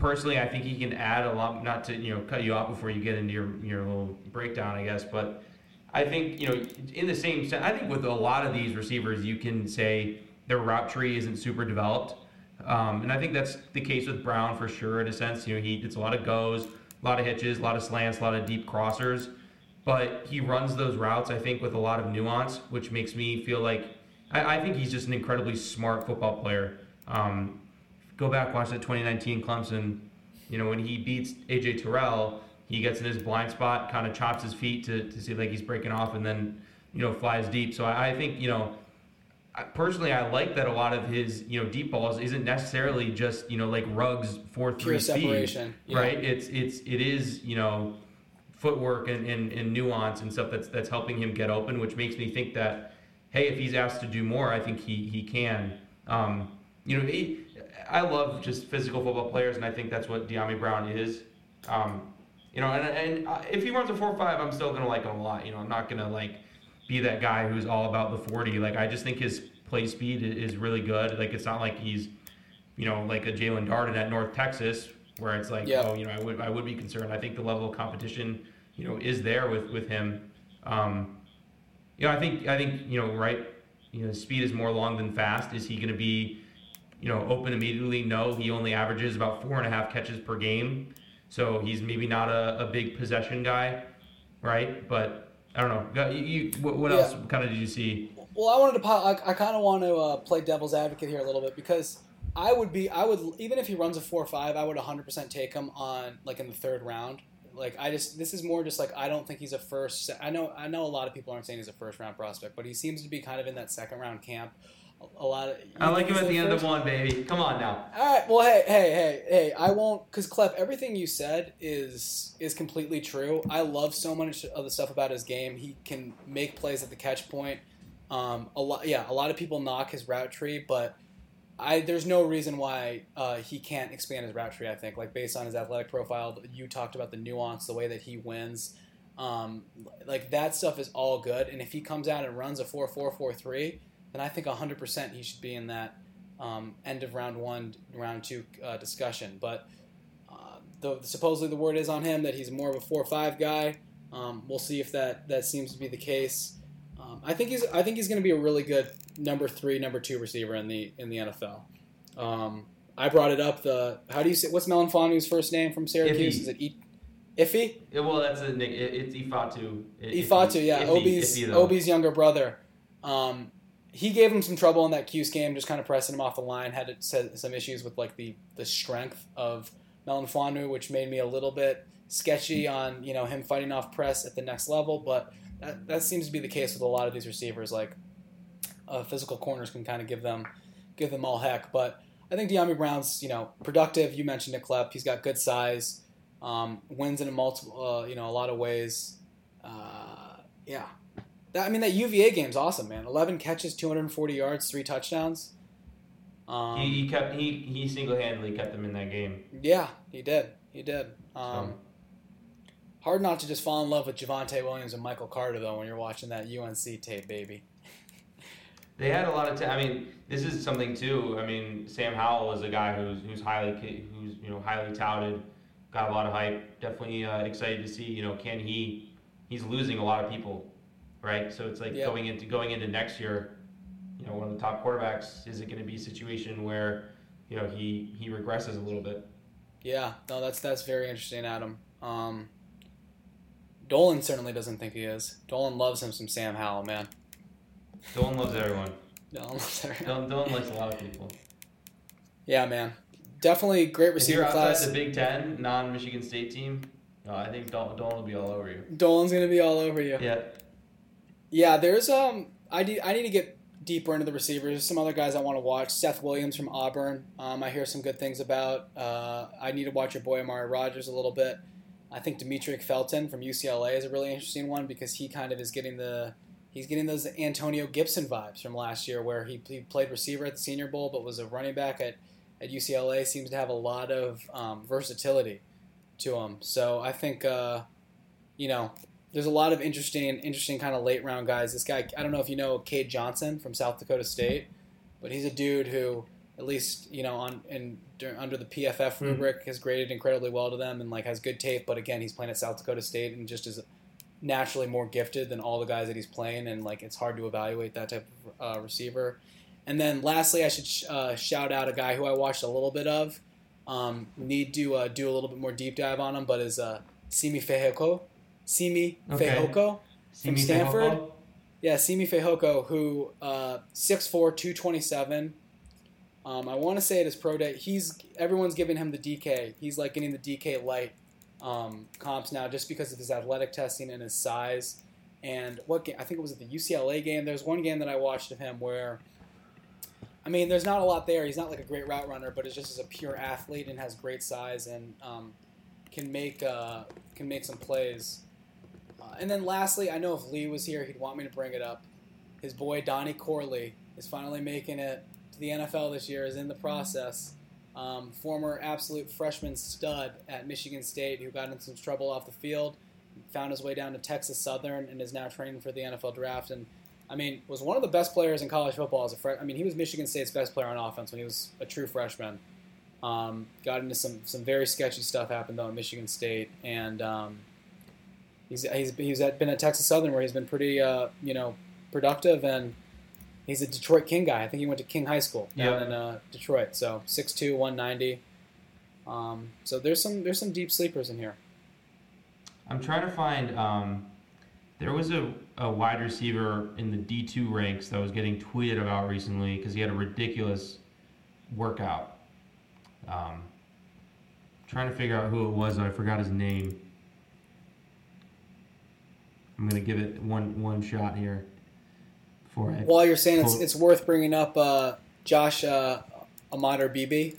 personally, I think he can add a lot. Not to you know cut you off before you get into your your little breakdown, I guess, but I think you know in the same sense, I think with a lot of these receivers, you can say their route tree isn't super developed. Um, and I think that's the case with Brown for sure, in a sense. You know, he it's a lot of goes, a lot of hitches, a lot of slants, a lot of deep crossers but he runs those routes, I think, with a lot of nuance, which makes me feel like I, I think he's just an incredibly smart football player. Um, go back, watch that 2019 Clemson. You know, when he beats AJ Terrell, he gets in his blind spot, kind of chops his feet to, to see like he's breaking off, and then you know flies deep. So I, I think you know. I- Personally, I like that a lot of his, you know, deep balls isn't necessarily just, you know, like rugs four three Pure speed, separation, yeah. right? It's it's it is, you know, footwork and, and, and nuance and stuff that's that's helping him get open, which makes me think that hey, if he's asked to do more, I think he he can. Um, you know, he, I love just physical football players, and I think that's what Dyami Brown is. Um, you know, and, and uh, if he runs a four five, I'm still gonna like him a lot. You know, I'm not gonna like be that guy who's all about the 40. Like I just think his play speed is really good. Like it's not like he's you know like a Jaelon Darden at North Texas where it's like Yeah. oh you know I would I would be concerned. I think the level of competition you know is there with with him. Um, you know I think I think you know right you know speed is more long than fast. Is he going to be you know open immediately? No, he only averages about four and a half catches per game, so he's maybe not a, a big possession guy, right? But I don't know. You, you, what, what Yeah. else kind of did you see? Well, I wanted to. I, I kind of want to uh, play devil's advocate here a little bit because I would be. I would even if he runs a four or five, I would 100 percent take him on like in the third round. Like I just this is more just like I don't think he's a first. I know I know a lot of people aren't saying he's a first round prospect, but he seems to be kind of in that second round camp. A, a lot of. I like him at the end of the one, baby. Come on now. All right. Well, hey, hey, hey, hey. I won't, because Clef, everything you said is is completely true. I love so much of the stuff about his game. He can make plays at the catch point. Um, a lot, yeah. A lot of people knock his route tree, but I there's no reason why uh, he can't expand his route tree. I think, like based on his athletic profile, you talked about the nuance, the way that he wins. Um, like that stuff is all good, and if he comes out and runs a four four four three, then I think 100% he should be in that um, end of round one, round two uh, discussion. But uh, the, supposedly the word is on him that he's more of a four or five guy. Um, we'll see if that, that seems to be the case. Um, I think he's I think he's going to be a really good number three, number two receiver in the in the NFL. Um, I brought it up. The how do you say what's Melifonwu's first name from Syracuse? Iffy. Is it e, Iffy? Yeah, well, that's a nick. It, it's Ifeatu. I- Ifeatu, yeah, Iffy- Obi's Iffy. Obi's younger brother. Um, he gave him some trouble in that Cuse game, just kind of pressing him off the line. Had some issues with like the the strength of Melifonwu, which made me a little bit sketchy on you know him fighting off press at the next level. But that, that seems to be the case with a lot of these receivers. Like uh, physical corners can kind of give them give them all heck. But I think Dyami Brown's you know productive. You mentioned it, Klep. He's got good size. Um, wins in a multiple uh, you know a lot of ways. Uh, yeah. That, I mean, that UVA game's awesome, man. 11 catches, 240 yards, three touchdowns. Um, He, he kept he he single handedly kept them in that game. yeah, he did. He did. Um, So. Hard not to just fall in love with Javonte Williams and Michael Carter, though, when you're watching that UNC tape, baby. They had a lot of. ta- I mean, this is something too. I mean, Sam Howell is a guy who's who's highly who's you know highly touted, got a lot of hype. Definitely uh, excited to see. You know, can he? He's losing a lot of people, right? So it's like Yeah. going into going into next year. You know, one of the top quarterbacks. Is it going to be a situation where you know he he regresses a little bit? Yeah, no, that's that's very interesting, Adam. Um, Dolan certainly doesn't think he is. Dolan loves him some Sam Howell, man. Dolan loves everyone. Dolan loves everyone. Dylan likes a lot of people. Yeah, man. Definitely great receiver If you're outside class. the Big Ten, non-Michigan State team, no, I think Dylan will be all over you. Dolan's gonna be all over you. Yeah. Yeah, there's um, I need I need to get deeper into the receivers. There's Some other guys I want to watch. Seth Williams from Auburn. Um, I hear some good things about. Uh, I need to watch your boy Amari Rogers a little bit. I think Demetric Felton from UCLA is a really interesting one because he kind of is getting the he's getting those Antonio Gibson vibes from last year, where he, he played receiver at the Senior Bowl but was a running back at, at UCLA. Seems to have a lot of um, versatility to him. So I think uh, you know there's a lot of interesting interesting kind of late round guys. This guy I don't know if you know Cade Johnson from South Dakota State, but he's a dude who at least you know on in under the PFF hmm. rubric has graded incredibly well to them and like has good tape. But again, he's playing at South Dakota State and just is naturally more gifted than all the guys that he's playing, and like it's hard to evaluate that type of uh, receiver. And then lastly, I should sh- uh, shout out a guy who I watched a little bit of. Um, need to uh, do a little bit more deep dive on him, but is uh, Simi Fehoko, Simi okay. Fehoko from Stanford. Fehoko? Yeah, Simi Fehoko, who uh, 6'4", 227, um, I want to say at his pro day, he's everyone's giving him the DK. He's like getting the DK light um, comps now just because of his athletic testing and his size. And what game? I think it was at the UCLA game. There's one game that I watched of him where, I mean, there's not a lot there. He's not like a great route runner, but it's just as a pure athlete and has great size and um, can make uh, can make some plays. And then lastly, I know if Lee was here, he'd want me to bring it up. His boy Donnie Corley is finally making it to the NFL this year is in the process. Um, former absolute freshman stud at Michigan State who got into some trouble off the field, found his way down to Texas Southern, and is now training for the NFL draft. And I mean, was one of the best players in college football as a freshman. I mean, he was Michigan State's best player on offense when he was a true freshman. Um, got into some some very sketchy stuff happened though at Michigan State, and um, he's he's he's been at Texas Southern where he's been pretty uh, you know productive and He's a Detroit King guy. I think he went to King High School down in uh, Detroit. So 6'2", 190. Um, so there's some there's some deep sleepers in here. I'm trying to find. Um, there was a, a wide receiver in the D2 ranks that was getting tweeted about recently because he had a ridiculous workout. Um, trying to figure out who it was. I forgot his name. I'm gonna give it one one shot here for it. While you're saying it's, it's worth bringing up uh, Josh uh, Imatorbhebhe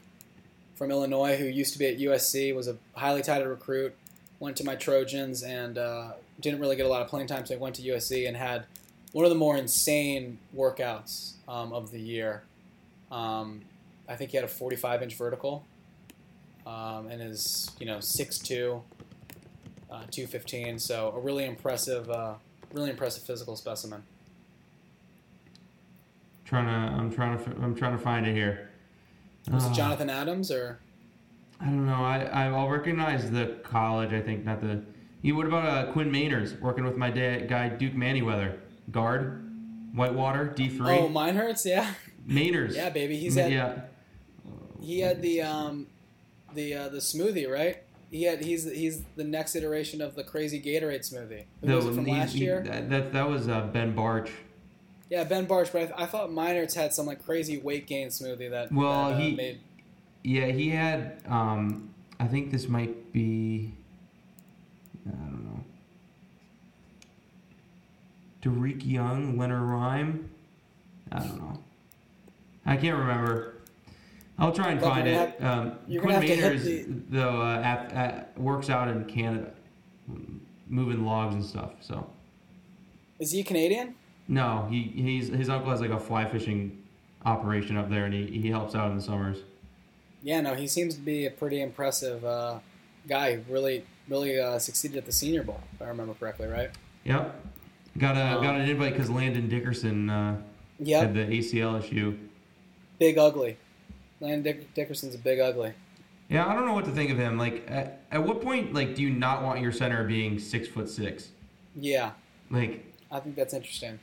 from Illinois, who used to be at USC, was a highly touted recruit, went to my Trojans, and uh, didn't really get a lot of playing time, so he went to USC and had one of the more insane workouts um, of the year. Um, I think he had a 45 inch vertical, um, and is you know 6'2", uh, 215. So a really impressive, uh, really impressive physical specimen. Trying to, I'm trying to, I'm trying to find it here. Was uh, it Jonathan Adams or? I don't know. I I'll recognize the college. I think not the. You what about uh, Quinn Meinerz working with my dad, guy Duke Manyweather, guard, Whitewater D three. Oh, mine hurts. Yeah. Meinerz. yeah, baby. He's had. Yeah. He had the um, the uh, the smoothie, right? He had he's he's the next iteration of the crazy Gatorade smoothie. The, was it from he, last year? That, that that was uh, Ben Bartch. Yeah, Ben Bartch, but I, I thought Meinerz had some like crazy weight gain smoothie that. Well, that, uh, he. Made... Yeah, he had. Um, I think this might be. I don't know. Dareke Young, Lenoir-Rhyne. I don't know. I can't remember. I'll try and Look, find it. Have, um, Quinn Meinerz, the... though, uh, at, at, works out in Canada, moving logs and stuff. So. Is he Canadian? No, he he's his uncle has like a fly fishing operation up there, and he, he helps out in the summers. Yeah, no, he seems to be a pretty impressive uh, guy. Really, really uh, succeeded at the Senior Bowl, if I remember correctly, right? Yep. Got a um, got an invite because Landon Dickerson uh, yep. had the ACL issue. Big ugly. Landon Dick- Dickerson's a big ugly. Yeah, I don't know what to think of him. Like, at, at what point, like, do you not want your center being six foot six? Yeah. Like, I think that's interesting.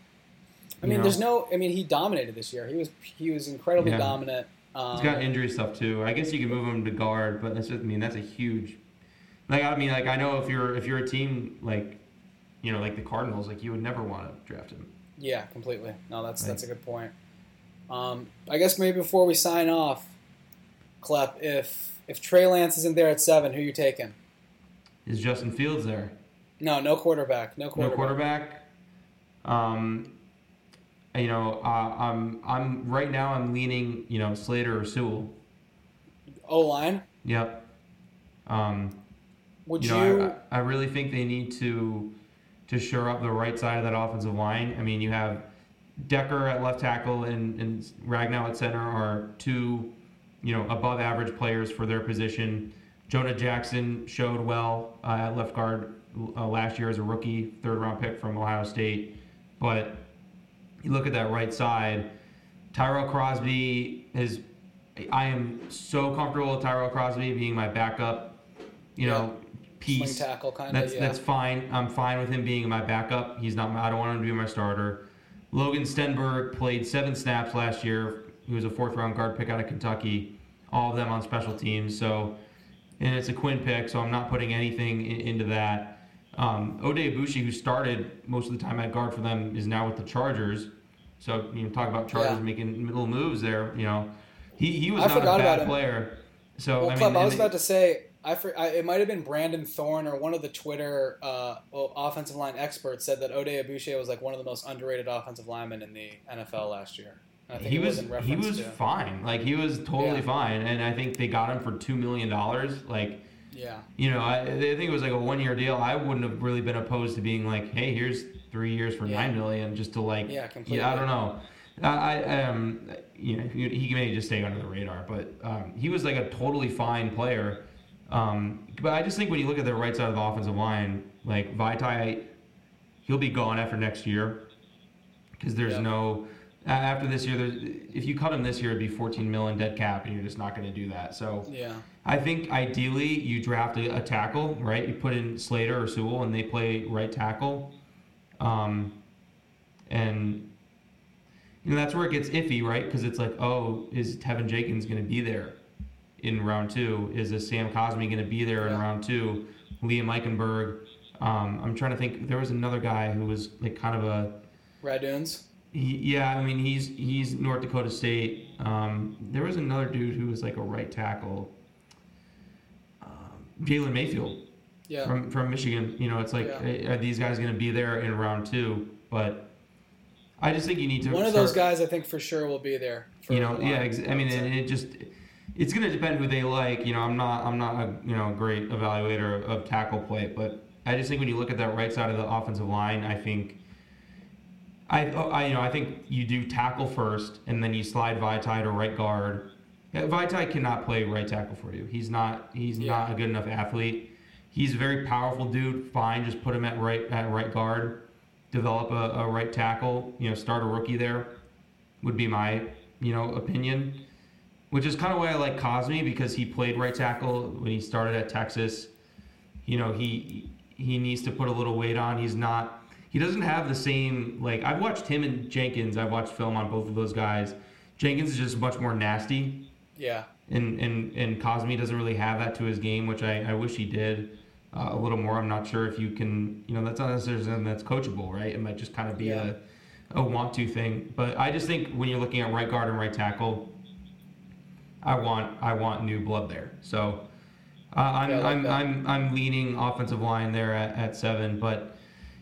I mean, know? there's no. I mean, he dominated this year. He was he was incredibly yeah. dominant. Um, He's got injury stuff too. I guess you can move him to guard, but that's just, I mean that's a huge. Like I mean, like I know if you're if you're a team like, you know, like the Cardinals, like you would never want to draft him. Yeah, completely. No, that's that's a good point. Um, I guess maybe before we sign off, Klep, if if Trey Lance isn't there at seven, who are you taking? Is Justin Fields there? No, no quarterback. No quarterback. No quarterback. Um, you know, uh, I'm I'm right now I'm leaning you know Slater or Sewell. O line. Yep. Um, Would you you? know, I, I really think they need to to shore up the right side of that offensive line. I mean, you have Decker at left tackle and, and Ragnow at center are two, you know, above average players for their position. Jonah Jackson showed well uh, at left guard uh, last year as a rookie, third round pick from Ohio State. But you look at that right side, Tyrell Crosby is. I am so comfortable with Tyrell Crosby being my backup, you know, piece. Swing tackle kind of. That's Yeah. that's fine. I'm fine with him being my backup. He's not. I don't want him to be my starter. Logan Stenberg played seven snaps last year. He was a fourth round guard pick out of Kentucky. All of them on special teams. So, and it's a Quinn pick. So I'm not putting anything in, into that. Um, Oday Aboushi, who started most of the time at guard for them, is now with the Chargers. So you know, talk about Chargers Yeah. making little moves there. You know, he he was I not a bad player. So Well, I mean, I was about to say, I, for, I it might have been Brandon Thorn or one of the Twitter uh, offensive line experts said that Oday Aboushi was like one of the most underrated offensive linemen in the NFL last year. And I think he was he was to, fine. Like he was totally Yeah. fine, and I think they got him for two million dollars. Like yeah, you know, I, I think it was like a one year deal. I wouldn't have really been opposed to being like, hey, here's three years for Yeah. nine million, just to like, Yeah, completely. I don't know. I, I um, you know, he, he may just stay under the radar, but um, he was like a totally fine player. Um, but I just think when you look at the right side of the offensive line, like Vaitai, he'll be gone after next year because there's Yeah. no after this year. If you cut him this year, it'd be 14 million dead cap, and you're just not going to do that. So yeah, I think ideally you draft a, a tackle, right? You put in Slater or Sewell, and they play right tackle, um, and you know that's where it gets iffy, right? Because it's like, oh, is Teven Jenkins going to be there in round two? Is a Sam Cosmi going to be there in round two? Liam Eichenberg. Um, I'm trying to think. There was another guy who was like kind of a Radunz. He, yeah, I mean he's he's North Dakota State. Um, there was another dude who was like a right tackle, um, Jalen Mayfield Yeah, from from Michigan. You know, it's like Yeah. are these guys going to be there in round two? But I just think you need to one of those guys I think for sure will be there. You know, yeah. Ex- I mean, and it just it's going to depend who they like. You know, I'm not I'm not a you know great evaluator of, of tackle play, but I just think when you look at that right side of the offensive line, I think. I, oh, I you know I think you do tackle first and then you slide Vaitai to right guard. Vaitai cannot play right tackle for you. He's not he's Yeah. not a good enough athlete. He's a very powerful dude. Fine, just put him at right at right guard. Develop a, a right tackle. You know, start a rookie there. Would be my you know opinion. Which is kind of why I like Cosmi because he played right tackle when he started at Texas. You know he he needs to put a little weight on. He's not he doesn't have the same like I've watched him and Jenkins. I've watched film on both of those guys. Jenkins is just much more nasty, yeah, and and and Cosmi doesn't really have that to his game, which I, I wish he did uh, a little more. I'm not sure if you can, you know, that's not necessarily something that's coachable, right? It might just kind of be Yeah. a a want to thing. But I just think when you're looking at right guard and right tackle, I want I want new blood there. So. Uh, I'm, Yeah, like I'm, that. I'm, I'm leaning offensive line there at, at seven, but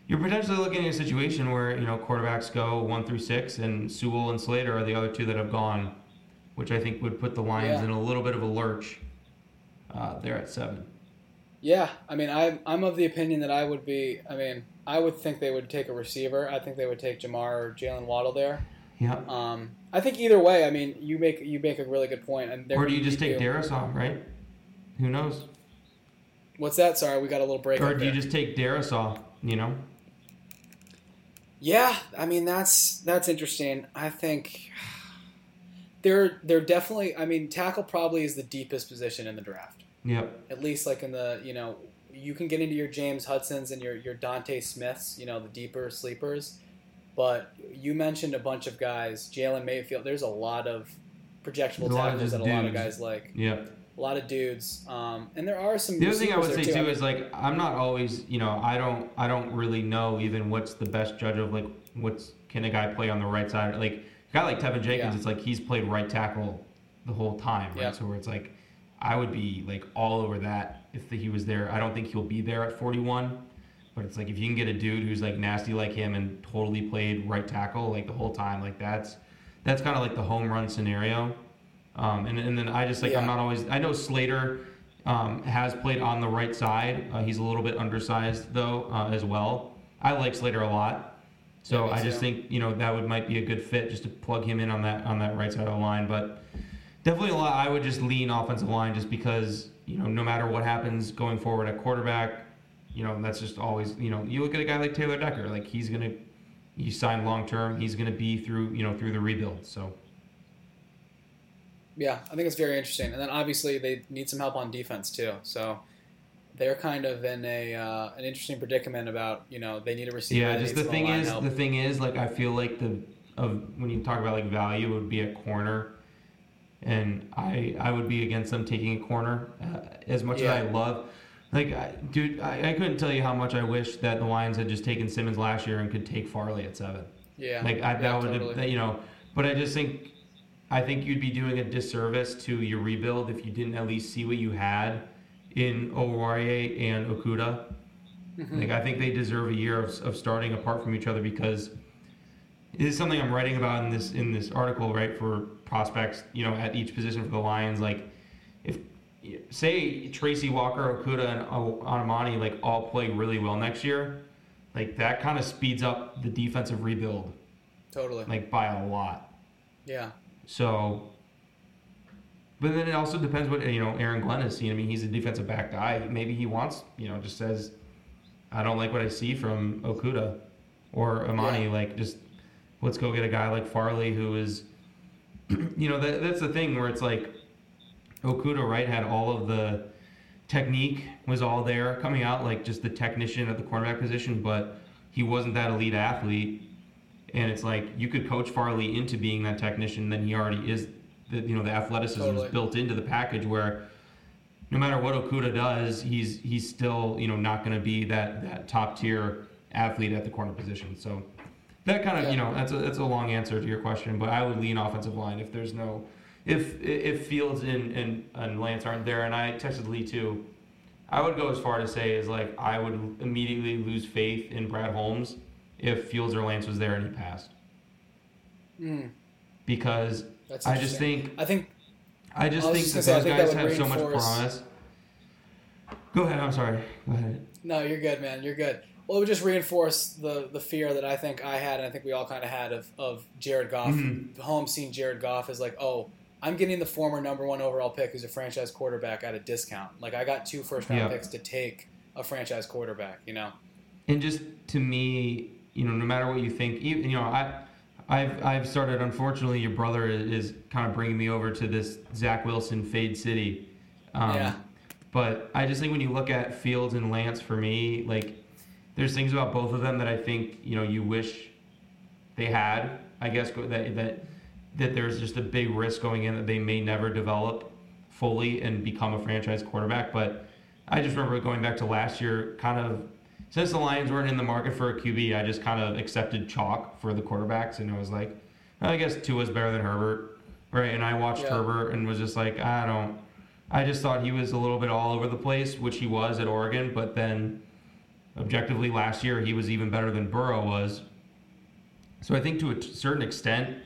you're potentially looking at a situation where you know quarterbacks go one through six, and Sewell and Slater are the other two that have gone, which I think would put the Lions Yeah. in a little bit of a lurch. Uh, there at seven. yeah. I mean, I'm I'm of the opinion that I would be. I mean, I would think they would take a receiver. I think they would take Ja'Marr or Jaylen Waddle there. Yeah. Um, I think either way. I mean, you make you make a really good point. And Or do you just take Darius off, right? Who knows? What's that? Sorry, we got a little break. Or do you just take Darius off? You know. Yeah, I mean that's that's interesting. I think they're they're definitely. I mean, tackle probably is the deepest position in the draft. Yep. At least like in the you know you can get into your James Hudsons and your your Dante Smiths. You know the deeper sleepers. But you mentioned a bunch of guys. Jalen Mayfield. There's a lot of projectable There's a lot of tackles that a lot of guys like. Yep. A lot of dudes. Um, and there are some. The other thing I would say there, too is like I'm not always, you know, I don't I don't really know even what's the best judge of like what's can a guy play on the right side. Like a guy like Teven Jenkins, Yeah. it's like he's played right tackle the whole time, right? Yeah. So where it's like I would be like all over that if he was there. I don't think he'll be there at 41, But it's like if you can get a dude who's like nasty like him and totally played right tackle like the whole time, like that's that's kind of like the home run scenario. Um, and, and then I just like Yeah. I'm not always. I know Slater um, has played on the right side. Uh, he's a little bit undersized though uh, as well. I like Slater a lot, so Yeah, I just too. think you know that would might be a good fit just to plug him in on that on that right side of the line. But definitely a lot. I would just lean offensive line just because you know no matter what happens going forward at quarterback, you know that's just always you know you look at a guy like Taylor Decker, like he's gonna he signed long term. He's gonna be through you know through the rebuild. So. Yeah, I think it's very interesting. And then obviously they need some help on defense too. So they're kind of in a uh, an interesting predicament about you know they need a receiver. Yeah, just the thing is, help. the thing is, like I feel like the of when you talk about like value would be a corner, and I I would be against them taking a corner uh, as much Yeah. as I love. Like, I, dude, I, I couldn't tell you how much I wish that the Lions had just taken Simmons last year and could take Farley at seven. yeah, Like, I, yeah, that would, totally. have, you know, but I just think, I think you'd be doing a disservice to your rebuild if you didn't at least see what you had in Oruwariye and Okudah. Mhm. Like I think they deserve a year of, of starting apart from each other because this is something I'm writing about in this in this article, right? For prospects, you know, at each position for the Lions, like if say Tracy Walker, Okudah, and Anamani like all play really well next year, like that kind of speeds up the defensive rebuild totally. like by a lot. Yeah, So, but then it also depends what you know Aaron Glenn has seen. I mean, he's a defensive back guy. Maybe he wants you know just says, I don't like what I see from Okudah or Amani. Yeah. Like just let's go get a guy like Farley who is, you know, that that's the thing where it's like Okudah right had all of the technique was all there coming out like just the technician at the cornerback position, but he wasn't that elite athlete. And it's like you could coach Farley into being that technician, then he already is. The, you know the athleticism Totally. is built into the package where no matter what Okudah does, he's he's still you know not going to be that that top tier athlete at the corner position. So that kind of Yeah. you know that's a that's a long answer to your question, but I would lean offensive line if there's no if if Fields and and, and Lance aren't there, and I texted Lee too. I would go as far to say is like I would immediately lose faith in Brad Holmes if Fields or Lance was there and he passed mm, because. I just think I think I just I think that those guys that have so much promise. Go ahead. I'm sorry. Go ahead. no, you're good, man. You're good. Well, it would just reinforce the the fear that I think I had, and I think we all kind of had of of Jared Goff. Mhm. Holmes seeing Jared Goff is like, oh, I'm getting the former number one overall pick who's a franchise quarterback at a discount. Like I got two first round Yeah. picks to take a franchise quarterback. You know. And just to me, you know, no matter what you think, even you know, I, I've I've started. Unfortunately, your brother is, kind of bringing me over to this Zach Wilson fade city. Um, Yeah. But I just think when you look at Fields and Lance, for me, like, there's things about both of them that I think you know you wish they had. I guess that that that there's just a big risk going in that they may never develop fully and become a franchise quarterback. But I just remember going back to last year, kind of since the Lions weren't in the market for a QB, I just kind of accepted chalk for the quarterbacks, and I was like, I guess Tua's better than Herbert, right? And I watched Yeah. Herbert and was just like, I don't. I just thought he was a little bit all over the place, which he was at Oregon, but then objectively last year he was even better than Burrow was. So I think to a certain extent,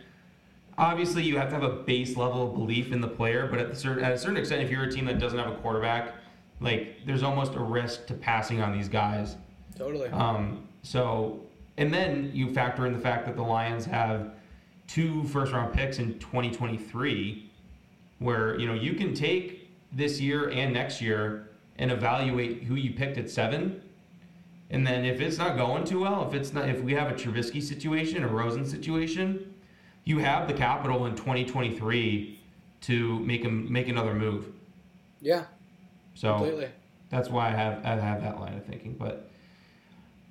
obviously you have to have a base level of belief in the player, but at a certain at a certain extent, if you're a team that doesn't have a quarterback, like there's almost a risk to passing on these guys. Totally. Um, so, and then you factor in the fact that the Lions have two first round picks in 2023, where you know you can take this year and next year and evaluate who you picked at seven. And then if it's not going too well, if it's not, if we have a Trubisky situation, a Rosen situation, you have the capital in 2023 to make him make another move. yeah. So Completely. that's why I have I have that line of thinking. But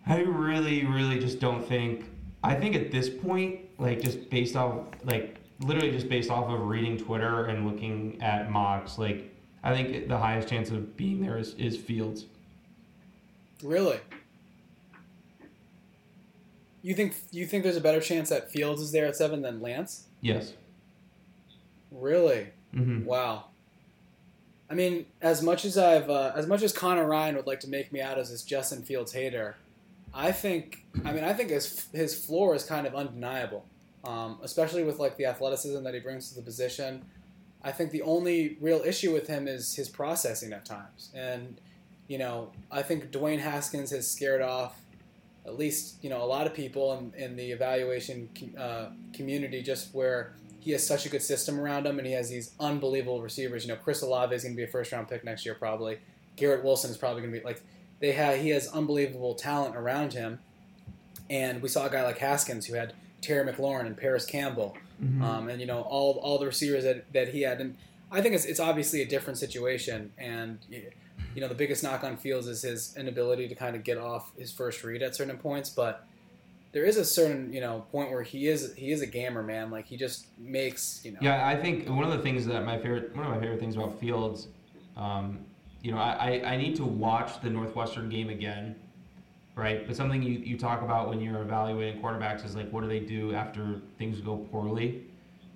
I really, really just don't think. I think at this point, like just based off, like literally just based off of reading Twitter and looking at mocks, like I think the highest chance of being there is, is Fields. Really. You think you think there's a better chance that Fields is there at seven than Lance? Yes. Really? hmm Wow. I mean, as much as I've, uh, as much as Connor Ryan would like to make me out as this Justin Fields hater, I think. I mean, I think his his floor is kind of undeniable, um, especially with like the athleticism that he brings to the position. I think the only real issue with him is his processing at times, and you know, I think Dwayne Haskins has scared off at least you know a lot of people in, in the evaluation uh, community just where he has such a good system around him and he has these unbelievable receivers. You know, Chris Olave is going to be a first round pick next year probably. Garrett Wilson is probably going to be like they have. He has unbelievable talent around him, and we saw a guy like Haskins who had Terry McLaurin and Parris Campbell, mm-hmm. um, and you know all all the receivers that, that he had. And I think it's it's obviously a different situation, and you know the biggest knock on Fields is his inability to kind of get off his first read at certain points, but there is a certain you know point where he is he is a gamer man like he just makes you know yeah i think one of the things that my favorite one of my favorite things about fields um, you know I, I need to watch the northwestern game again right but something you, you talk about when you're evaluating quarterbacks is like what do they do after things go poorly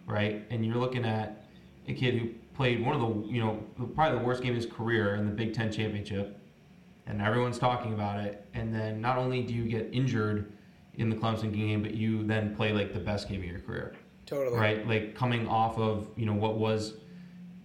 right and you're looking at a kid who played one of the you know probably the worst game of his career in the Big Ten championship, and everyone's talking about it. And then not only do you get injured in the Clemson game, but you then play like the best game of your career. Totally. Right, like coming off of you know what was,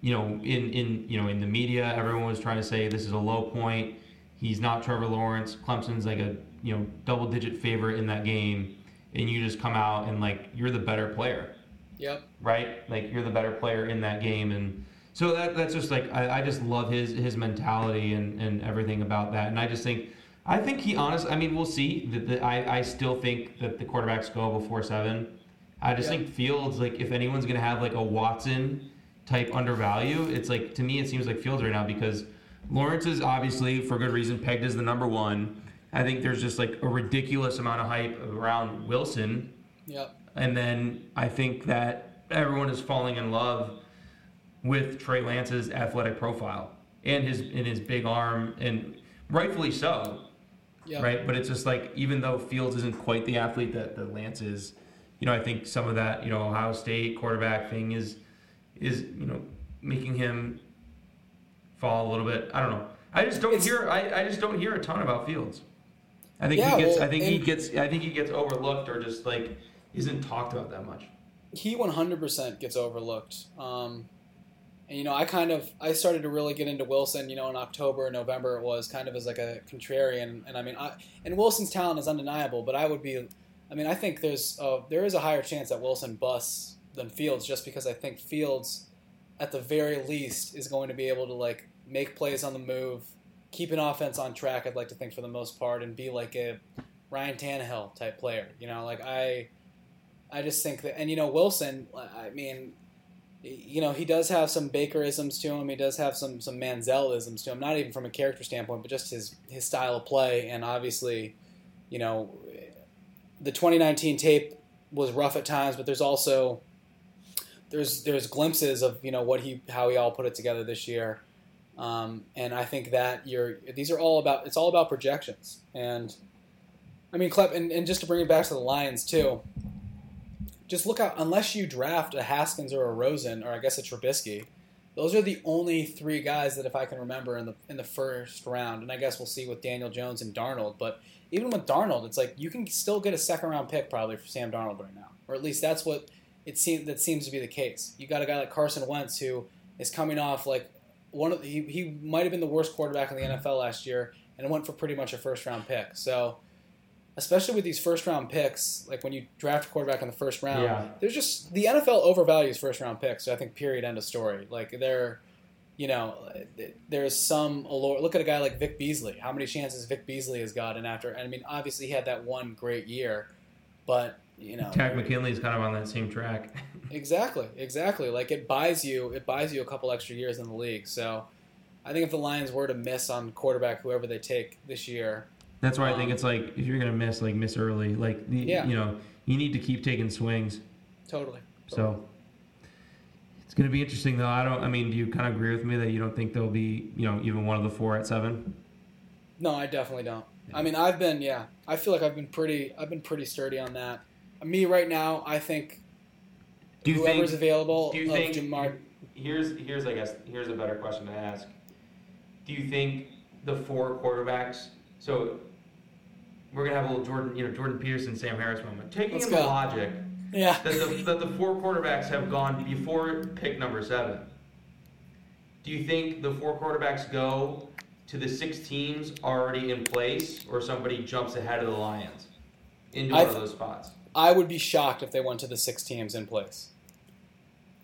you know in in you know in the media, everyone was trying to say this is a low point. He's not Trevor Lawrence. Clemson's like a you know double digit favorite in that game, and you just come out and like you're the better player Yep. Right? Like you're the better player in that game and so that that's just like I, I just love his his mentality and, and everything about that. And I just think I think he honestly I mean we'll see. That I, I still think that the quarterbacks go before seven. I just yep. think Fields, like if anyone's gonna have like a Watson type undervalue, it's like to me it seems like Fields right now because Lawrence is obviously for good reason pegged as the number one. I think there's just like a ridiculous amount of hype around Wilson. Yep. And then I think that everyone is falling in love with Trey Lance's athletic profile and his in his big arm, and rightfully so. Yep. Right, but it's just like even though Fields isn't quite the athlete that, that Lance is, you know, I think some of that, you know, Ohio State quarterback thing is is you know making him fall a little bit. I don't know. I just don't it's, hear. I, I just don't hear a ton about Fields. I think yeah, he gets. Well, I think he gets. I think he gets overlooked or just like isn't talked about that much. He 100% gets overlooked. Um, and you know, I kind of I started to really get into Wilson. You know, in October, November, it was kind of as like a contrarian. And I mean, I, and Wilson's talent is undeniable. But I would be, I mean, I think there's a, there is a higher chance that Wilson busts than Fields, just because I think Fields, at the very least, is going to be able to like make plays on the move, keep an offense on track. I'd like to think for the most part, and be like a Ryan Tannehill type player. You know, like I I just think that, and you know, Wilson. I mean, you know, he does have some Bakerisms to him. He does have some some Manziel-isms to him. Not even from a character standpoint, but just his his style of play. And obviously, you know, the 2019 tape was rough at times, but there's also there's there's glimpses of you know what he how he all put it together this year. Um, and I think that you're these are all about it's all about projections. And I mean, Klep, and, and just to bring it back to the Lions too just look out. Unless you draft a Haskins or a Rosen, or I guess a Trubisky, those are the only three guys that, if I can remember, in the in the first round. And I guess we'll see with Daniel Jones and Darnold. But even with Darnold, it's like you can still get a second round pick probably for Sam Darnold right now, or at least that's what it seems that seems to be the case. You got a guy like Carson Wentz who is coming off like one of he he might have been the worst quarterback in the NFL last year, and went for pretty much a first round pick. So especially with these first round picks, like when you draft a quarterback in the first round, yeah. there's just the NFL overvalues first round picks. So I think period end of story. Like they're, you know, there's some allure. Look at a guy like Vic Beasley. How many chances Vic Beasley has gotten after? I mean, obviously he had that one great year, but you know, Takk McKinley's kind of on that same track. exactly, exactly. Like it buys you, it buys you a couple extra years in the league. So I think if the Lions were to miss on quarterback, whoever they take this year that's why um, I think um, it's like if you're gonna miss, like miss early. Like yeah. you know, you need to keep taking swings. Totally. So it's gonna be interesting though. I don't. I mean, do you kind of agree with me that you don't think there'll be you know even one of the four at seven? No, I definitely don't. I mean, I've been yeah. I feel like I've been pretty. I've been pretty sturdy on that. Me right now, I think. Do you whoever's think, available. Do you think? Jamar, here's here's I guess here's a better question to ask. Do you think the four quarterbacks? So we're gonna have a little Jordan, you know, Jordan Peterson, Sam Harris moment. Taking the logic Yeah. that the, that the four quarterbacks have gone before pick number seven. Do you think the four quarterbacks go to the six teams already in place, or somebody jumps ahead of the Lions into I one of those spots? I would be shocked if they went to the six teams in place.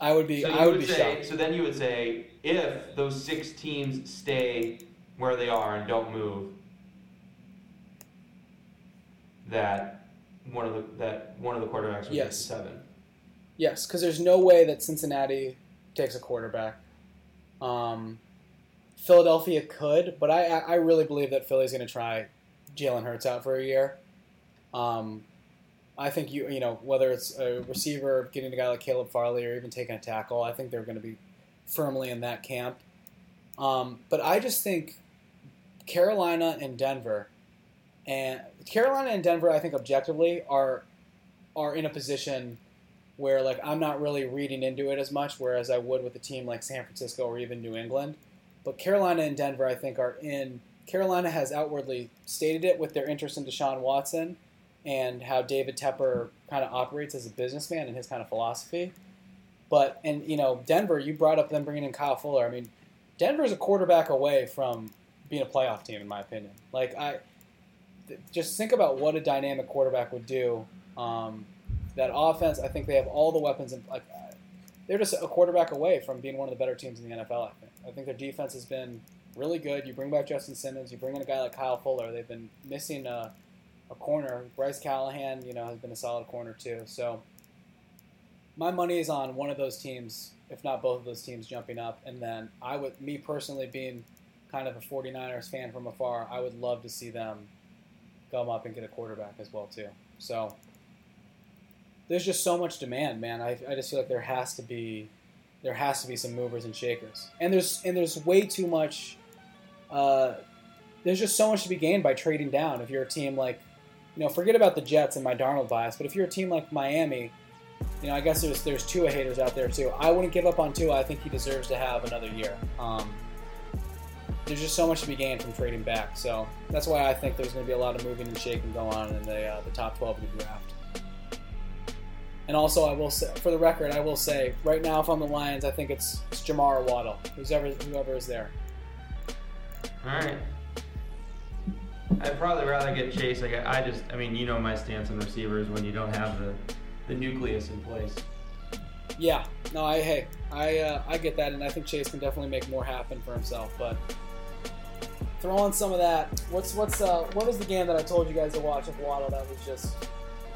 I would be. So I would would be say, shocked. so then you would say, if those six teams stay where they are and don't move, that one of the that one of the quarterbacks would get Yes. seven. Yes, because there's no way that Cincinnati takes a quarterback. Um, Philadelphia could, but I, I I really believe that Philly's going to try Jalen Hurts out for a year. Um, I think you you know whether it's a receiver getting a guy like Caleb Farley or even taking a tackle, I think they're going to be firmly in that camp. Um, but I just think Carolina and Denver, and Carolina and Denver, I think objectively are are in a position where like I'm not really reading into it as much, whereas I would with a team like San Francisco or even New England. But Carolina and Denver, I think, are in. Carolina has outwardly stated it with their interest in Deshaun Watson and how David Tepper kind of operates as a businessman and his kind of philosophy. But and you know Denver, you brought up them bringing in Kyle Fuller. I mean, Denver's a quarterback away from being a playoff team, in my opinion. Like I, just think about what a dynamic quarterback would do. Um, that offense, I think they have all the weapons. And like, uh, they're just a quarterback away from being one of the better teams in the NFL. I think. I think their defense has been really good. You bring back Justin Simmons. You bring in a guy like Kyle Fuller. They've been missing a, a corner. Bryce Callahan, you know, has been a solid corner too. So my money is on one of those teams, if not both of those teams, jumping up. And then I would, me personally, being kind of a 49ers fan from afar, I would love to see them come up and get a quarterback as well too. So there's just so much demand, man. I, I just feel like there has to be there has to be some movers and shakers, and there's and there's way too much. Uh, there's just so much to be gained by trading down. If you're a team like, you know, forget about the Jets and my Darnold bias, but if you're a team like Miami, you know, I guess there's there's Tua haters out there too. I wouldn't give up on Tua. I think he deserves to have another year. Um, there's just so much to be gained from trading back. So that's why I think there's going to be a lot of moving and shaking going on in the uh, the top 12 of the draft. And also, I will say, for the record, I will say, right now, if I'm the Lions, I think it's, it's Jamar Waddle, who's ever, whoever is there. All right. I'd probably rather get Chase. Like I, just, I mean, you know my stance on receivers when you don't have the the nucleus in place. Yeah, no, I hey, I uh, I get that, and I think Chase can definitely make more happen for himself. But throw on some of that. What's what's uh, what was the game that I told you guys to watch of Waddle? That was just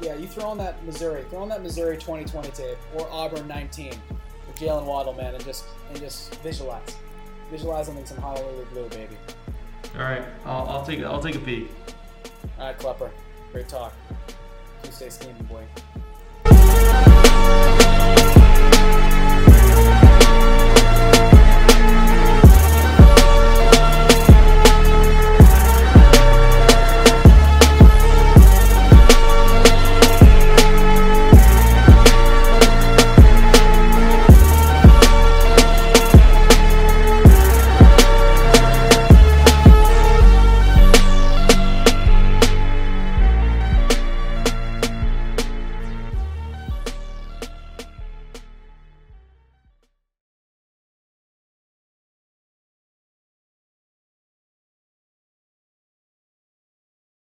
yeah. You throw on that Missouri, throw on that Missouri 2020 tape or Auburn 19 with Jaylen Waddle, man, and just and just visualize, visualize them in some Honolulu blue, baby. All right, I'll, I'll take I'll take a peek. All right, Klepper. Great talk. Tuesday scheming boy.